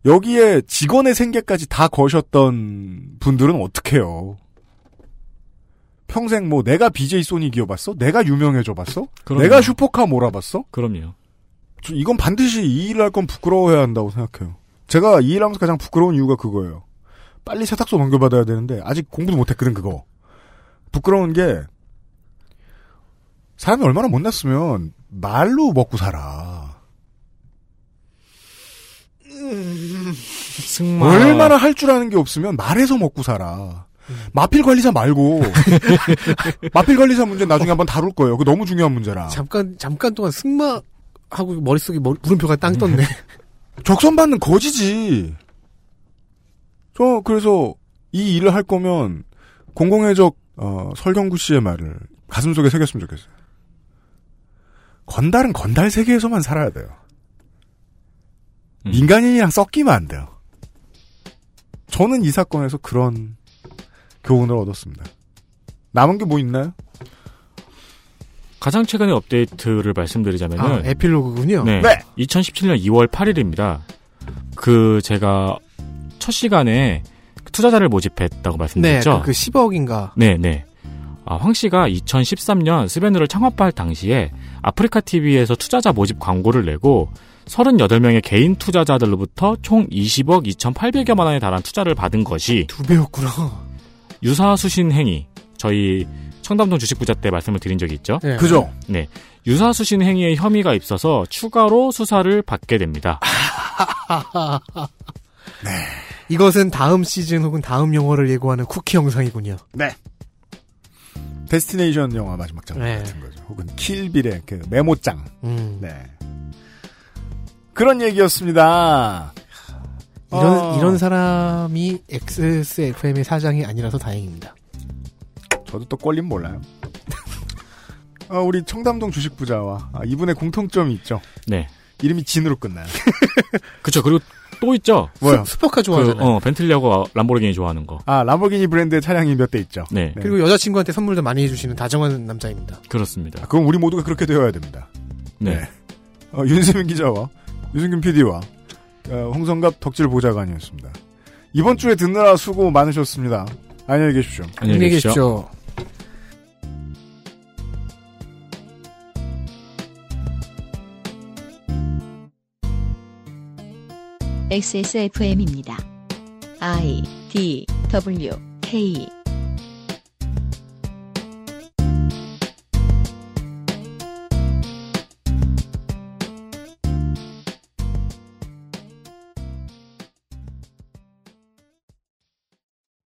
여기에 직원의 생계까지 다 거셨던 분들은 어떡해요. 평생 뭐 내가 BJ 소니 기어봤어? 내가 유명해져 봤어? 그럼요. 내가 슈퍼카 몰아봤어? 그럼요. 저 이건 반드시 이 일을 할 건 부끄러워해야 한다고 생각해요. 제가 이 일하면서 가장 부끄러운 이유가 그거예요. 빨리 세탁소 넘겨받아야 되는데 아직 공부도 못했거든 그거. 부끄러운 게 사람이 얼마나 못났으면 말로 먹고 살아. 승마. 얼마나 할 줄 아는 게 없으면 말해서 먹고 살아. 마필 관리사 말고 <laughs> 마필 관리사 문제 나중에 한번 다룰 거예요. 그 너무 중요한 문제라. 잠깐 잠깐 동안 승마 하고 머릿속에 머리, 물음표가 땅 떴네. <laughs> 적선 받는 거지지. 저 그래서 이 일을 할 거면 공공의적 어, 설경구 씨의 말을 가슴속에 새겼으면 좋겠어요. 건달은 건달 세계에서만 살아야 돼요. 민간인이랑 섞이면 안 돼요. 저는 이 사건에서 그런 교훈을 얻었습니다. 남은 게 뭐 있나요? 가장 최근의 업데이트를 말씀드리자면은 아, 에필로그군요. 네. 네. 2017년 2월 8일입니다. 그 제가 첫 시간에 투자자를 모집했다고 네, 말씀드렸죠. 그, 그 10억인가. 네, 네. 아, 황 씨가 2013년 스베누를 창업할 당시에 아프리카 TV에서 투자자 모집 광고를 내고 38명의 개인 투자자들로부터 총 20억 2,800여만 원에 달한 투자를 받은 것이 두 배였구나. 유사 수신 행위. 저희 청담동 주식 부자 때 말씀을 드린 적이 있죠. 네. 그죠? 네. 유사 수신 행위의 혐의가 있어서 추가로 수사를 받게 됩니다. <laughs> 이것은 다음 시즌 혹은 다음 영화를 예고하는 쿠키 영상이군요. 네. 데스티네이션 영화 마지막 장면 네. 같은 거죠. 혹은 킬빌의 그 메모장. 음. 네. 그런 얘기였습니다. 이런 어. 이런 사람이 XSFM의 사장이 아니라서 다행입니다. 저도 또 꼴림 몰라요. 아, 우리 청담동 주식 부자와 아, 이분의 공통점이 있죠. 네. 이름이 진으로 끝나요. <laughs> 그쵸. 그리고 또 있죠. 뭐요? 슈퍼카 그, 좋아하잖아요. 어, 벤틀리하고 람보르기니 좋아하는 거. 아, 람보르기니 브랜드의 차량이 몇 대 있죠. 네. 그리고 여자친구한테 선물도 많이 해주시는 다정한 남자입니다. 그렇습니다. 그럼 우리 모두가 그렇게 되어야 됩니다. 네. 어, 윤세민 기자와 유승균 PD와 어, 홍성갑 덕질 보좌관이었습니다. 이번 주에 듣느라 수고 많으셨습니다. 안녕히 계십시오. 안녕히 계십시오. XSFM입니다. I D W K